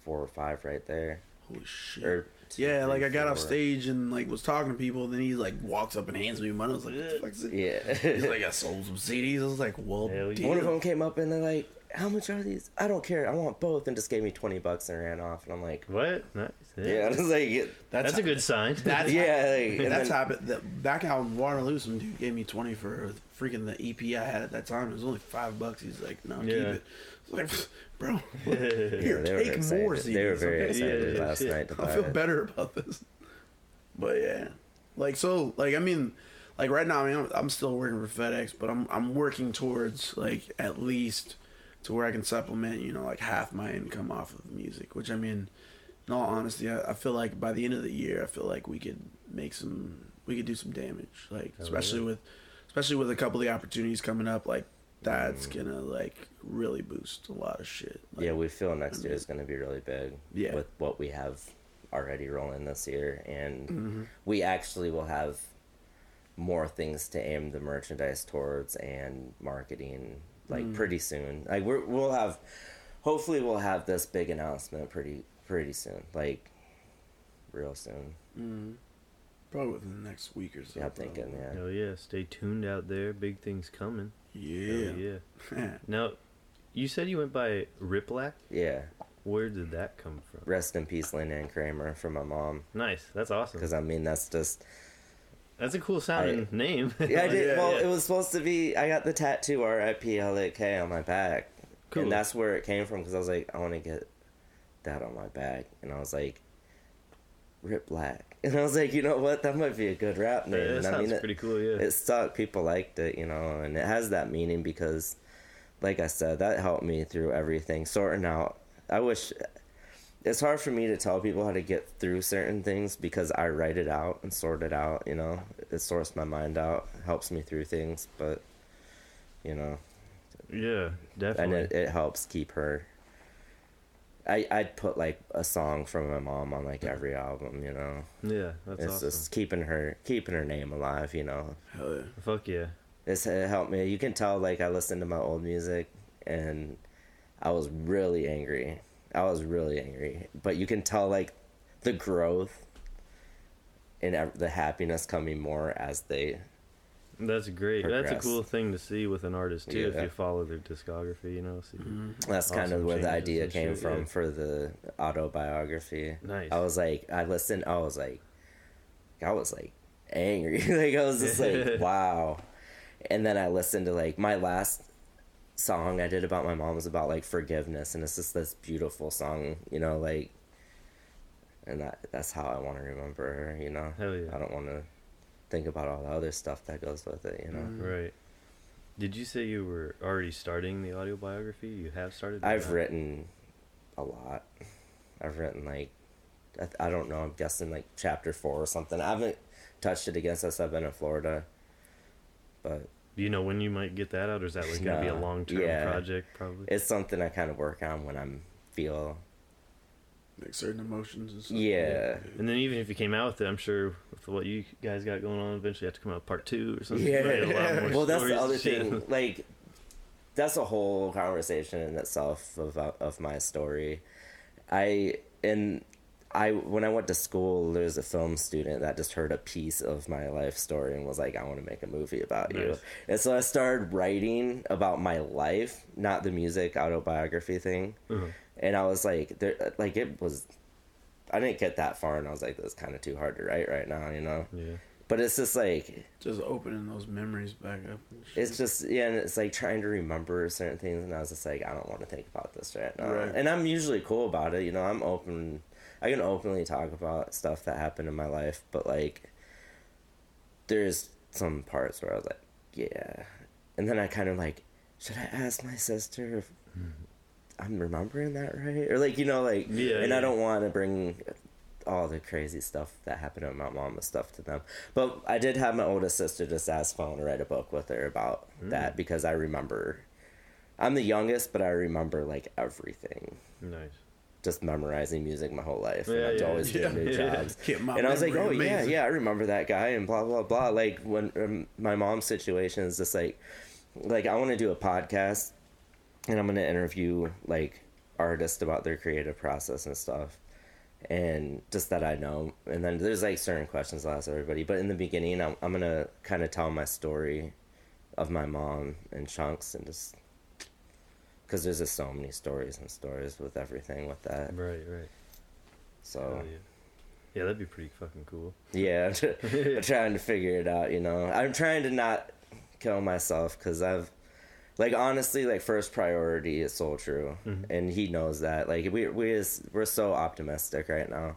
four or five right there. Holy shit! Or two, yeah, like three, I got off stage and like was talking to people. Then he like walks up and hands me money. I was like, what the fuck is it? Yeah. He's like, I sold some CDs. I was like, well, yeah. damn. One of them came up and they're like, "How much are these? I don't care. I want both," and just gave me twenty bucks and ran off. And I'm like, what? Nice. "Yeah." I was like, That's, a good sign. That's "Yeah." Like, That's then- happened. That back out in Waterloo, some dude gave me twenty for freaking the EP I had at that time. It was only five bucks. He's like, "No, keep it." I was like, bro, Yeah, here, they take more CDs. They were very okay? excited Yeah, last shit. night to I feel it. better about this. But yeah, like so, like I mean, like right now, I mean, I'm, I'm still working for FedEx, but I'm I'm working towards like at least to where I can supplement, you know, like half my income off of music. Which I mean, in all honesty, I, I feel like by the end of the year, I feel like we could make some, we could do some damage. Like Hell especially yeah. with, especially with a couple of the opportunities coming up, like that's gonna like really boost a lot of shit. Like, yeah, we feel next year is going to be really big. Yeah. With what we have already rolling this year, and Mm-hmm. we actually will have more things to aim the merchandise towards and marketing like Mm. pretty soon. Like we're, we'll have, hopefully, we'll have this big announcement pretty pretty soon. Like real soon. Mhm. Probably within the next week or so. Yeah, I'm thinking. Yeah. Hell yeah! Stay tuned out there. Big things coming. Hell Yeah. yeah. Now, you said you went by Riplack. Yeah. Where did that come from? Rest in peace, Lynn Ann Kramer, from my mom. Nice. That's awesome. Because I mean, that's just That's a cool sounding name. Yeah, I did. Yeah, well, yeah. it was supposed to be. I got the tattoo R.I.P. L.A.K. on my back, Cool. and that's where it came from. Because I was like, I want to get that on my back, and I was like, Rip Black, and I was like, you know what, that might be a good rap Yeah, name. that and I sounds mean, it, pretty cool. Yeah. it stuck. People liked it, you know, and it has that meaning because, like I said, that helped me through everything, sorting out. I wish it's hard for me to tell people how to get through certain things because I write it out and sort it out. You know, it sorts my mind out, helps me through things, but you know, yeah, and definitely. it, it helps keep her. I I'd put like a song from my mom on like every album. You know, yeah, that's it's awesome. just keeping her keeping her name alive. You know, Hell yeah. Fuck yeah. it's it helped me. You can tell like I listened to my old music and I was really angry. I was really angry, but you can tell like the growth and the happiness coming more as they. That's great. That's a cool thing to see with an artist too. If you follow their discography, you know. See. Mm-hmm. That's kind of where the idea came shit, from yeah. for the autobiography. Nice. I was like, I listened. I was like, I was like angry. like I was just like, wow. And then I listened to like my last song I did about my mom was about like forgiveness, and it's just this beautiful song, you know, like. And that that's how I want to remember her, you know. Hell yeah. I don't want to think about all the other stuff that goes with it, you know. Mm. Right. Did you say you were already starting the autobiography? You have started. I've not? written a lot. I've written like I, I don't know. I'm guessing like chapter four or something. I haven't touched it again since I've been in Florida. But Do you know when you might get that out, or is that like going to be a long term Yeah. project? Probably. it's something I kind of work on when I'm feel Like certain emotions and stuff. yeah And then even if you came out with it, I'm sure with what you guys got going on, eventually you have to come out with part two or something. yeah. Right? A lot more well, that's the other thing. Like that's a whole conversation in itself of of my story. I and I when I went to school, there was a film student that just heard a piece of my life story and was like, "I want to make a movie about you." And so I started writing about my life, not the music autobiography thing. Uh-huh. And I was like, there, like it was. I didn't get that far, and I was like, "That's kind of too hard to write right now," you know. Yeah. But it's just like Just opening those memories back up. It's just yeah, and it's like trying to remember certain things, and I was just like, I don't want to think about this right now. Right. And I'm usually cool about it, you know. I'm open. I can openly talk about stuff that happened in my life, but like, there's some parts where I was like, yeah, and then I kind of like, should I ask my sister if mm-hmm. I'm remembering that right, or like you know, like, Yeah, and yeah. I don't want to bring all the crazy stuff that happened to my mom and stuff to them. But I did have my oldest sister just ask phone to write a book with her about Mm. that because I remember. I'm the youngest, but I remember like everything. Nice. Just memorizing music my whole life, Yeah, and I'd yeah. always Yeah. do new Yeah. jobs. My and I was like, "Oh yeah, yeah, I remember that guy," and blah blah blah. Like when um, my mom's situation is just like, like I want to do a podcast, and I'm gonna interview like artists about their creative process and stuff, and just that I know. And then there's like certain questions I'll ask everybody, but in the beginning, I'm, I'm gonna kind of tell my story of my mom in chunks and just because there's just so many stories and stories with everything with that. Right. Right. So. Hell yeah. Yeah, that'd be pretty fucking cool. Yeah, I'm trying to figure it out. You know, I'm trying to not kill myself because I've, like, honestly, like first priority is Soul True, Mhm. and he knows that. Like, we we is, we're so optimistic right now,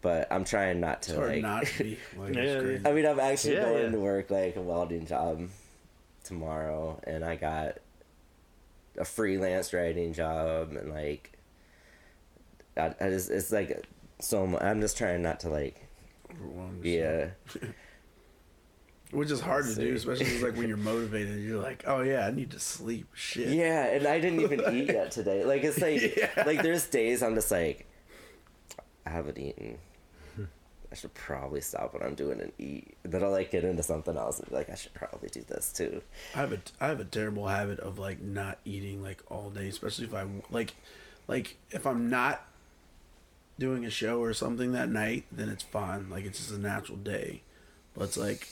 but I'm trying not to hard like. not to be. Like, Yeah, it's. I mean, I'm actually Yeah, going yeah. to work like a welding job tomorrow, and I got a freelance writing job, and like, I, I just it's like so. mu- I'm just trying not to like, Overwhelmed. yeah, Which is hard to do, especially like when you're motivated. You're like, oh yeah, I need to sleep. Shit. yeah. And I didn't even eat yet today. Like it's like, Yeah. like there's days I'm just like, I haven't eaten. I should probably stop what I'm doing and eat. Then I'll like get into something else and be like, I should probably do this too. I have a I have a terrible habit of like not eating like all day, especially if I'm like like if I'm not doing a show or something that night, then it's fine. Like it's just a natural day. But it's like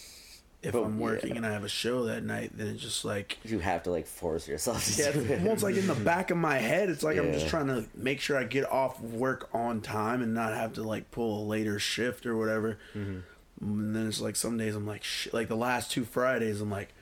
if But, I'm working yeah. and I have a show that night, then it's just like You have to like force yourself to yeah, do almost like in the back of my head. It's like I'm just trying to make sure I get off work on time and not have to like pull a later shift or whatever. Mm-hmm. And then it's like some days I'm like, shit. Like the last two Fridays, I'm like,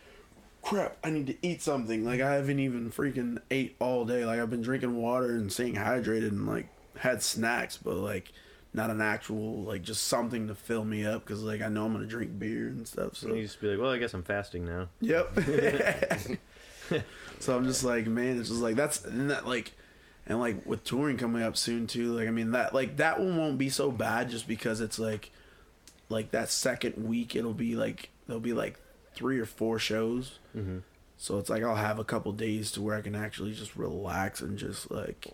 crap, I need to eat something. Like I haven't even freaking ate all day. Like I've been drinking water and staying hydrated and like had snacks, but like not an actual like just something to fill me up because like I know I'm gonna drink beer and stuff. So You just be like, well, I guess I'm fasting now. Yep. so I'm just like, man, it's just like that's and that like, and like with touring coming up soon too. Like I mean that like that one won't be so bad just because it's like, like that second week it'll be like there'll be like three or four shows. Mm-hmm. So it's like I'll have a couple days to where I can actually just relax and just like,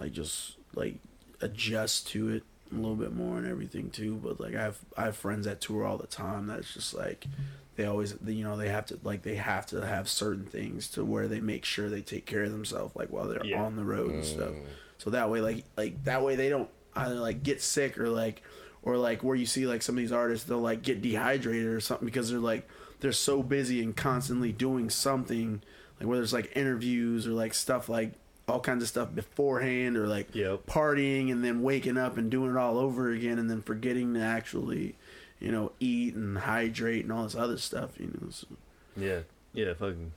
like just like adjust to it a little bit more and everything too. But like I have I have friends that tour all the time. That's just like they always you know they have to like they have to have certain things to where they make sure they take care of themselves like while they're Yeah. on the road and stuff. Mm. So that way like like that way they don't either like get sick or like or like where you see like some of these artists they'll like get dehydrated or something because they're like they're so busy and constantly doing something like whether it's like interviews or like stuff like all kinds of stuff beforehand or like Yep. partying and then waking up and doing it all over again and then forgetting to actually you know eat and hydrate and all this other stuff you know so, Yeah, yeah, fucking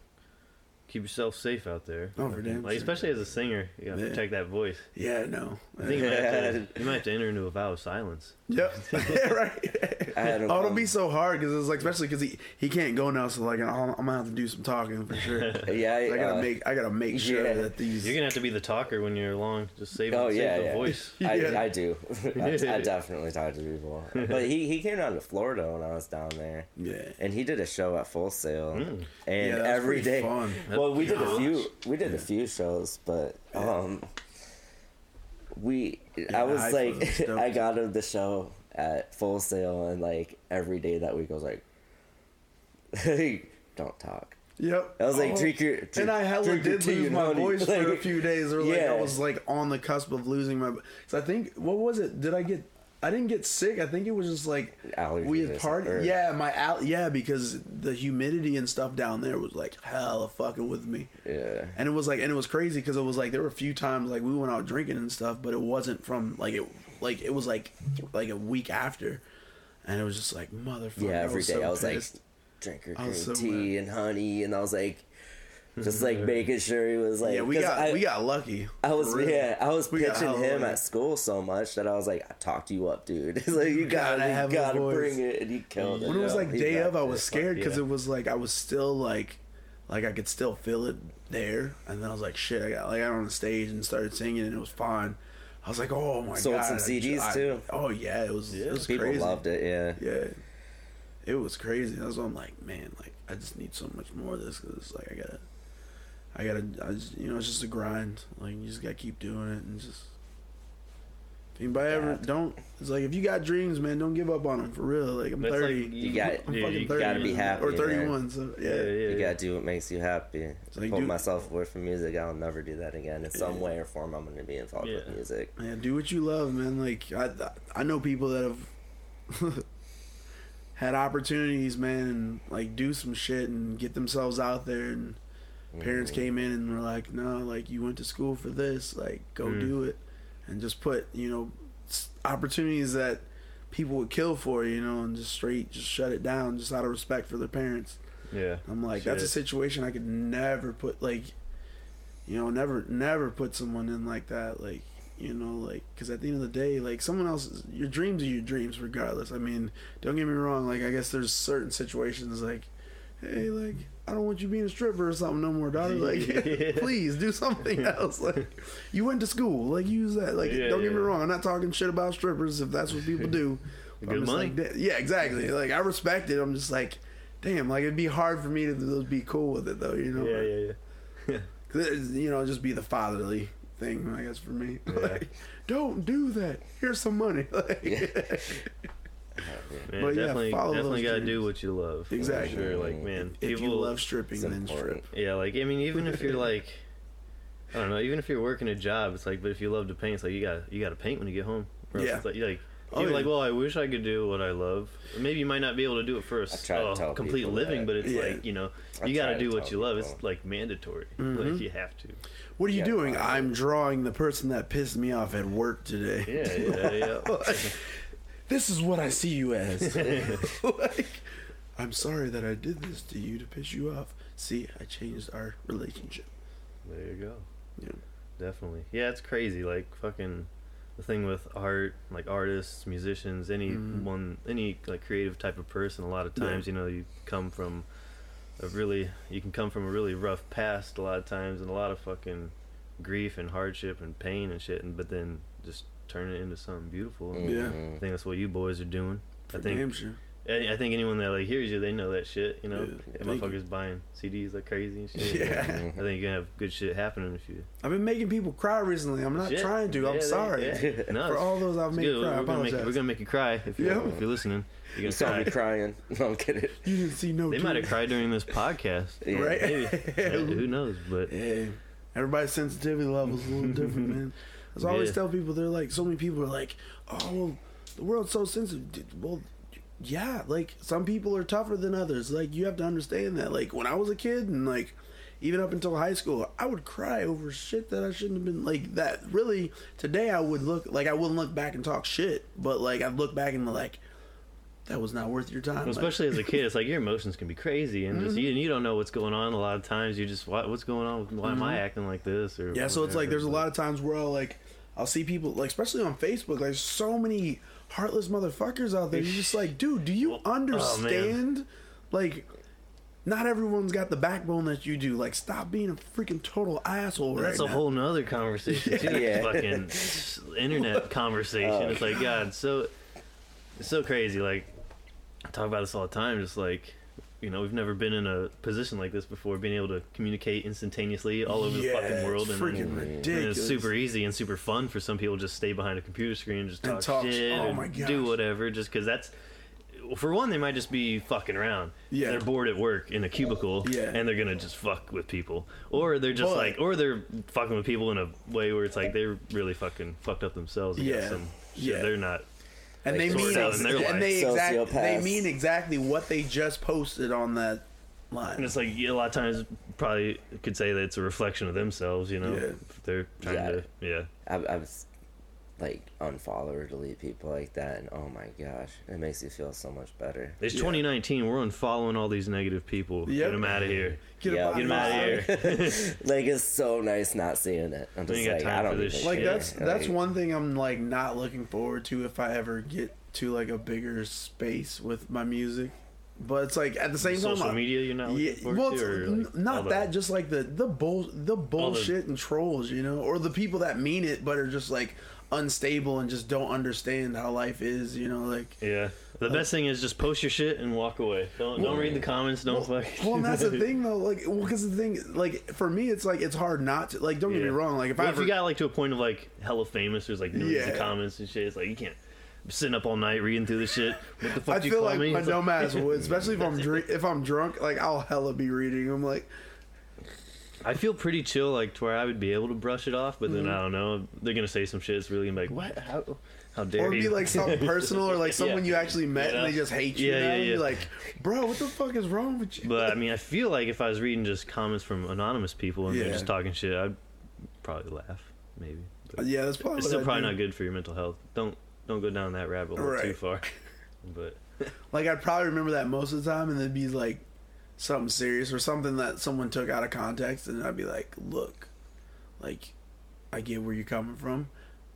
keep yourself safe out there. Oh, for damn like, sure. especially as a singer, you gotta Yeah. protect that voice. yeah no I think you might, have to, you might have to enter into a vow of silence. Yep. right. I had a oh, it'll be so hard because it's like, especially because he he can't go now, so like I'm, I'm gonna have to do some talking for sure. Yeah, I, I gotta uh, make I gotta make sure yeah. that these. You're gonna have to be the talker when you're along. Just save, Oh save yeah, the yeah. voice. I, Yeah. I do. I, I definitely talk to people. But he, he came down to Florida when I was down there, yeah. and he did a show at Full Sail, Mm. and Yeah, that's every pretty day. fun. Well, we did a few. We did a few shows, but um, we. I was I like. I got him the show at Full Sail, and like every day that week, I was like, "Don't talk." Yep. I was like, Oh. "Drink your." Drink, and I hella did lose my honey." voice for a few days, or like yeah. I was like on the cusp of losing my. So I think what was it? Did I get? I didn't get sick. I think it was just like Allergies we had something, or- Yeah, my al- yeah because the humidity and stuff down there was like hella fucking with me. Yeah. And it was like, and it was crazy because it was like there were a few times like we went out drinking and stuff, but it wasn't from like it, like it was like like a week after, and it was just like motherfucker. Yeah, every was day so I was pissed. like, drink your I green so tea and honey, and I was like, just like mm-hmm. making sure he was like, yeah, we got I, we got lucky. I was real. yeah, I was We pitching him lucky. at school so much that I was like, I talked you up, dude. It's like you gotta, gotta you gotta bring it, and he killed it. when it was like day of, I was scared because yeah. it was like I was still like, like I could still feel it there, and then I was like, shit, I got like I got on the stage and started singing, and it was fine. I was like, oh my Sold god, sold some CDs I- too? Oh yeah, it was it was People crazy. loved it, yeah. Yeah, it was crazy. That's why I'm like, man, like I just need so much more of this because like I gotta, I gotta, I just, you know, it's just a grind. Like you just gotta keep doing it and just. If anybody ever don't, it's like if you got dreams, man, don't give up on them for real. Like I'm That's like- thirty. you got- I'm yeah, fucking you 30 gotta be happy, or man. 31. So yeah, Yeah, yeah, You gotta do what makes you happy. So you Pull do- myself away from music. I'll never do that again. In some Yeah. way or form, I'm gonna be involved with music. Man, do what you love, man. Like I, I know people that have had opportunities, man, and like do some shit and get themselves out there. And parents Mhm. came in and were like, "No, like you went to school for this. Like go Mm. do it," and just put you know opportunities that people would kill for, you know, and just straight just shut it down just out of respect for their parents. Yeah. I'm like, that's a situation I could never put like, you know, never never put someone in like that. Like, you know, like because at the end of the day, like someone else, your dreams are your dreams, regardless. I mean, don't get me wrong. Like I guess there's certain situations like, hey, like I don't want you being a stripper or something no more, daughter. Like, Yeah. please do something else. Like, you went to school, like use that. Like, Yeah, don't get me wrong. I'm not talking shit about strippers if that's what people do. Good money. like, yeah, exactly. Like I respect it. I'm just like, damn. Like it'd be hard for me to be cool with it though. You know. Yeah, yeah, yeah. you know, just be the fatherly thing, I guess, for me. Like, don't do that. Here's some money. Like, Man, But yeah, definitely, follow definitely those gotta do what you love. Exactly. Sure. Like, man, if people you love stripping, then strip. Yeah, like I mean, even if you're like, I don't know, even if you're working a job, it's like, but if you love to paint, it's like you got you got to paint when you get home. Yeah. it's like, you're like Oh, you're yeah. like, well, I wish I could do what I love. Maybe you might not be able to do it for a I try to s- tell a complete living, that. but it's Yeah. like you know, you got try to to do what you love. It's like mandatory. Mhm. Like you have to. What are you Yeah, doing? I'm drawing the person that pissed me off at work today. Yeah, yeah, yeah. this is what I see you as. like, I'm sorry that I did this to you to piss you off. See, I changed our relationship. there you go. Yeah. Definitely. Yeah, it's crazy. Like fucking the thing with art, like artists, musicians, any Mhm. one, any like creative type of person. A lot of Yeah. times, you know, you come from a really, you can come from a really rough past a lot of times, and a lot of fucking grief and hardship and pain and shit, and but then just turn it into something beautiful. And Yeah. I Mhm. think that's what you boys are doing. For I think damn sure. I I think anyone that like hears you, they know that shit. You know, Yeah. The Thank you. motherfuckers buying CDs like crazy and shit. Yeah. I think you're gonna have good shit happening if you. I've been making people cry recently. I'm not Shit. trying to. Yeah, I'm they- sorry. yeah. No, For all those I've made good. cry, We're gonna, make, we're gonna make you cry if you're, Yeah. if you're listening. You're You saw gonna me crying. No, I'm kidding. You didn't see no They might have cried during this podcast. Yeah. Right? Maybe. Who knows? But Yeah. Everybody's sensitivity levels a little different, man. As I always Yeah. tell people, they're like, so many people are like, oh, well, the world's so sensitive. Well, yeah, like some people are tougher than others. Like you have to understand that. Like when I was a kid and like even up until high school, I would cry over shit that I shouldn't have been like that. Really, today I would look like I wouldn't look back and talk shit, but like I'd look back and be like, that was not worth your time. Especially as a kid, it's like your emotions can be crazy, and Mm-hmm. just you, you don't know what's going on. A lot of times, you just what, what's going on? Why am I acting like this? Or Mm-hmm. Yeah, so it's like there's a lot of times where I'll like I'll see people like especially on Facebook, like so many heartless motherfuckers out there. You're just like, dude, do you Oh, understand? like not everyone's got the backbone that you do. Like stop being a freaking total asshole That's right a now. whole nother conversation too. Yeah. Fucking internet conversation. Oh. It's like oh, God, so it's so crazy. Like I talk about this all the time. Just like you know, we've never been in a position like this before, being able to communicate instantaneously all over yeah, the fucking world, and, freaking and ridiculous. it's super easy and super fun for some people. to Just stay behind a computer screen and just And talk, talk- shit, oh my do whatever. Just because that's for one, they might just be fucking around. Yeah. they're bored at work in a cubicle, Yeah. and they're gonna just fuck with people, or they're just But- like, or they're fucking with people in a way where it's like they're really fucking fucked up themselves. Yeah. Yeah. they're not. And like they mean ex- in their life. and they exactly they mean exactly what they just posted on that line. And it's like a lot of times probably could say that it's a reflection of themselves. You know, Yeah. they're trying Yeah. to yeah. I, I was like unfollow or delete people like that, and oh my gosh, it makes you feel so much better. It's Yeah. 2019. We're unfollowing all these negative people. Yep. Get them out of here. Get Yeah, up Get them out of here. like it's so nice not seeing it. I'm just like I don't this like shit. that's that's Like, one thing I'm like not looking forward to if I ever get to like a bigger space with my music. But it's like at the same Social time, I- media, you're not yeah, forward well, to, it's n- like, not all the- that. Just like the the bull the bullshit and trolls, you know, or the people that mean it but are just like unstable and just don't understand how life is, you know, like. Yeah. The best thing is just post your shit and walk away. Don't don't read the comments. Don't Well, fucking. well, and that's the thing though. Like, well, because the thing, like, for me, it's like it's hard not to. Like, don't get me wrong. Like, if Well, I if ever, you got like to a point of like hella famous, there's like millions of comments and shit. It's like you can't be sitting up all night reading through the shit. What the fuck I do you feel call like me? my It's like- nomads would, especially if I'm drink, if I'm drunk, like I'll hella be reading. I'm like, I feel pretty chill, like to where I would be able to brush it off, but Mm-hmm. then I don't know. They're gonna say some shit. It's really gonna be like, what? How? How dare or it'd you? be like something personal, or like someone you actually met Yeah. and they just hate you. Yeah, now, yeah, and yeah. You're like, bro, what the fuck is wrong with you? But I mean, I feel like if I was reading just comments from anonymous people and Yeah. they're just talking shit, I'd probably laugh, maybe. But yeah, that's probably it's still probably not good for your mental health. Don't don't go down that rabbit hole too Right. far. But Like I'd probably remember that most of the time, and it'd be like something serious or something that someone took out of context, and I'd be like, look, like I get where you're coming from,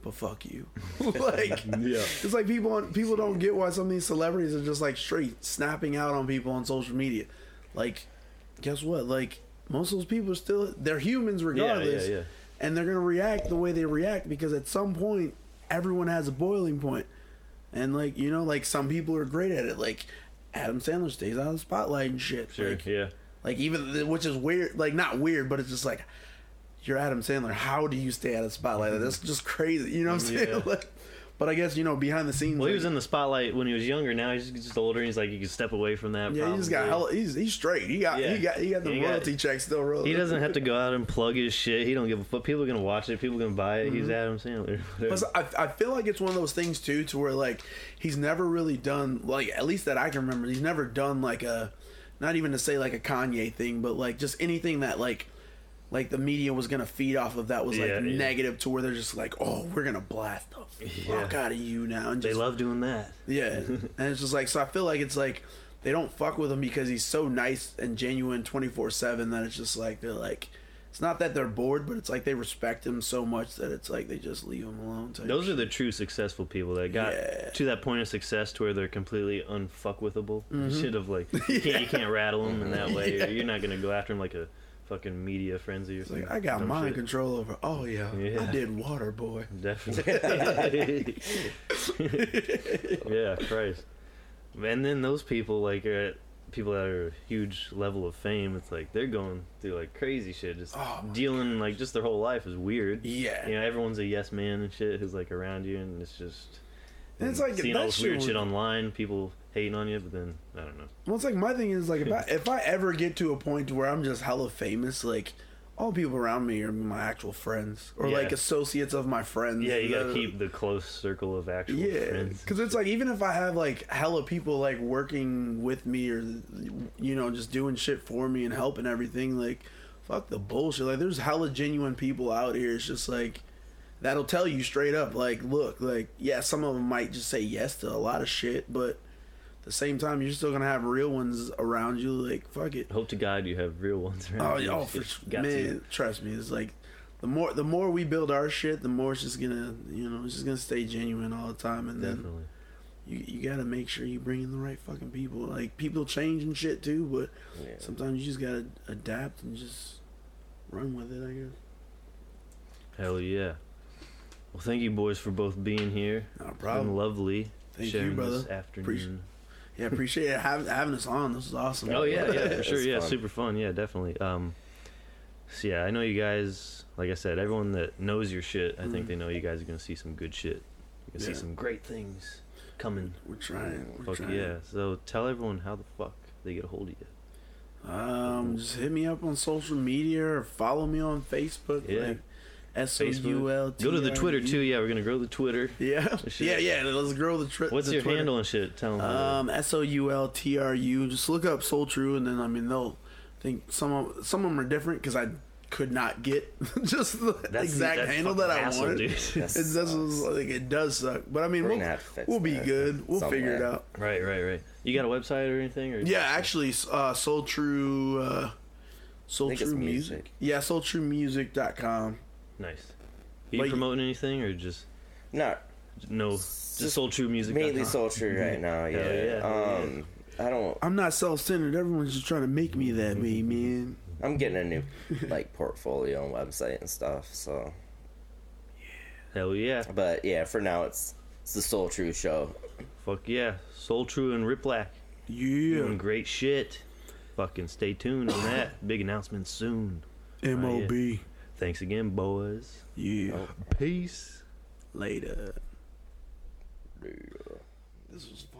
but fuck you. like, Yeah. it's like people people don't get why some of these celebrities are just like straight snapping out on people on social media. Like, guess what? Like, most of those people are still they're humans regardless, yeah, yeah. and they're gonna react the way they react because at some point everyone has a boiling point, and like you know, like some people are great at it. Like Adam Sandler stays out of the spotlight and shit. Sure. Like, yeah. like even which is weird, like not weird, but it's just like you're Adam Sandler. How do you stay out of the spotlight? Like, That's just crazy. You know what I'm mm-hmm, saying? Yeah. Like, but I guess you know behind the scenes. Well, he was in the spotlight when he was younger. Now he's just older. and He's like, you can step away from that. yeah, he just got probably. hella. He's he's straight. He got Yeah. he got he got the He got- royalty check still rolling. He doesn't have to go out and plug his shit. He don't give a fuck. People are gonna watch it. People are gonna buy it. He's mm-hmm. Adam Sandler. Whatever. I, I feel like it's one of those things too, to where like he's never really done like at least that I can remember. He's never done like a, not even to say like a Kanye thing, but like just anything that like, like the media was gonna feed off of that was like Yeah, yeah. negative to where they're just like, oh, we're gonna blast the fuck Yeah. out of you now, and just, they love doing that. yeah, and it's just like so. I feel like it's like they don't fuck with him because he's so nice and genuine twenty four seven that it's just like they're like. It's not that they're bored, but it's like they respect him so much that it's like they just leave him alone. Those are the true successful people that got Yeah. to that point of success to where they're completely unfuckwithable. Mm-hmm. Shit of like you can't you can't rattle them in that way. Or you're not gonna go after them like a fucking media frenzy or It's something. like I got dumb mind shit. control over. Oh yeah, I did Waterboy. Definitely. yeah, Christ. And then those people like are at people that are a huge level of fame. It's like they're going through like crazy shit, just Oh, dealing like just their whole life is weird. Yeah, You know, everyone's a yes man and shit who's like around you, and it's just And it's like, seeing all this weird shit online, people hating on you, but then I don't know. well, it's like my thing is like if I if I ever get to a point where I'm just hella famous, like all people around me are my actual friends or Yeah. like associates of my friends. Yeah, you gotta keep the close circle of actual Yeah, friends. because it's like even if I have like hella people like working with me or you know just doing shit for me and helping everything, like fuck the bullshit. Like there's hella genuine people out here. It's just like that'll tell you straight up, like look, like yeah, some of them might just say yes to a lot of shit, but the same time, you're still gonna have real ones around you. Like fuck it. Hope to God you have real ones Oh, around. you. oh, for Shit, sure. got man, to. trust me. It's like the more the more we build our shit, the more it's just gonna you know it's just gonna stay genuine all the time, and then Definitely. you you gotta make sure you bring in the right fucking people. Like people change and shit too, but Yeah. sometimes you just gotta adapt and just run with it. I guess. Hell yeah. Well, thank you, boys, for both being here. It's problem. lovely Thank sharing you, brother. this afternoon. Yeah, appreciate it having, having us on. This is awesome. Oh yeah, yeah, for sure. Yeah, fun. super fun. Yeah, definitely. Um, so yeah, I know you guys. Like I said, everyone that knows your shit, I think Mhm. they know you guys are gonna see some good shit. You're gonna Yeah. see some great things coming. We're trying. We're Fuck trying. yeah! So tell everyone how the fuck they get a hold of you. Um, just hit me up on social media or follow me on Facebook. Yeah. Like S O U L T. Go to the Twitter too. Yeah, we're gonna grow the Twitter. Yeah, Shit. yeah, yeah. Let's grow the trip. What's the your Twitter. handle and shit? Tell them. Um, S O U L T R U. Just look up Soul True, and then I mean they'll think some of some of them are different because I could not get just the exact handle that I wanted. Dude. It That's- does like it does suck, but I mean We're we'll, gonna have to fix we'll be good. We'll figure it out. right, right, right. You got a website or anything? Or Yeah, actually, uh, Soul True, uh, Soul I think it's True Music. music. Yeah, SoulTrueMusic.com. Nice. you Like- promoting anything or just No, no? Just Just soul true music. mainly Soul True right now. Hell Yeah. yeah. Um, I don't. I'm not self-centered. Everyone's just trying to make me that way, man. I'm getting a new like portfolio and website and stuff. So, Yeah. Hell yeah! but yeah, for now it's it's the Soul True show. Fuck yeah! Soul True and Rip Black Yeah. doing great shit. Fucking stay tuned on that. Big announcement soon. M.O.B. Thanks again, boys. Yeah. Oh. Peace. Later. Yeah. This was fun.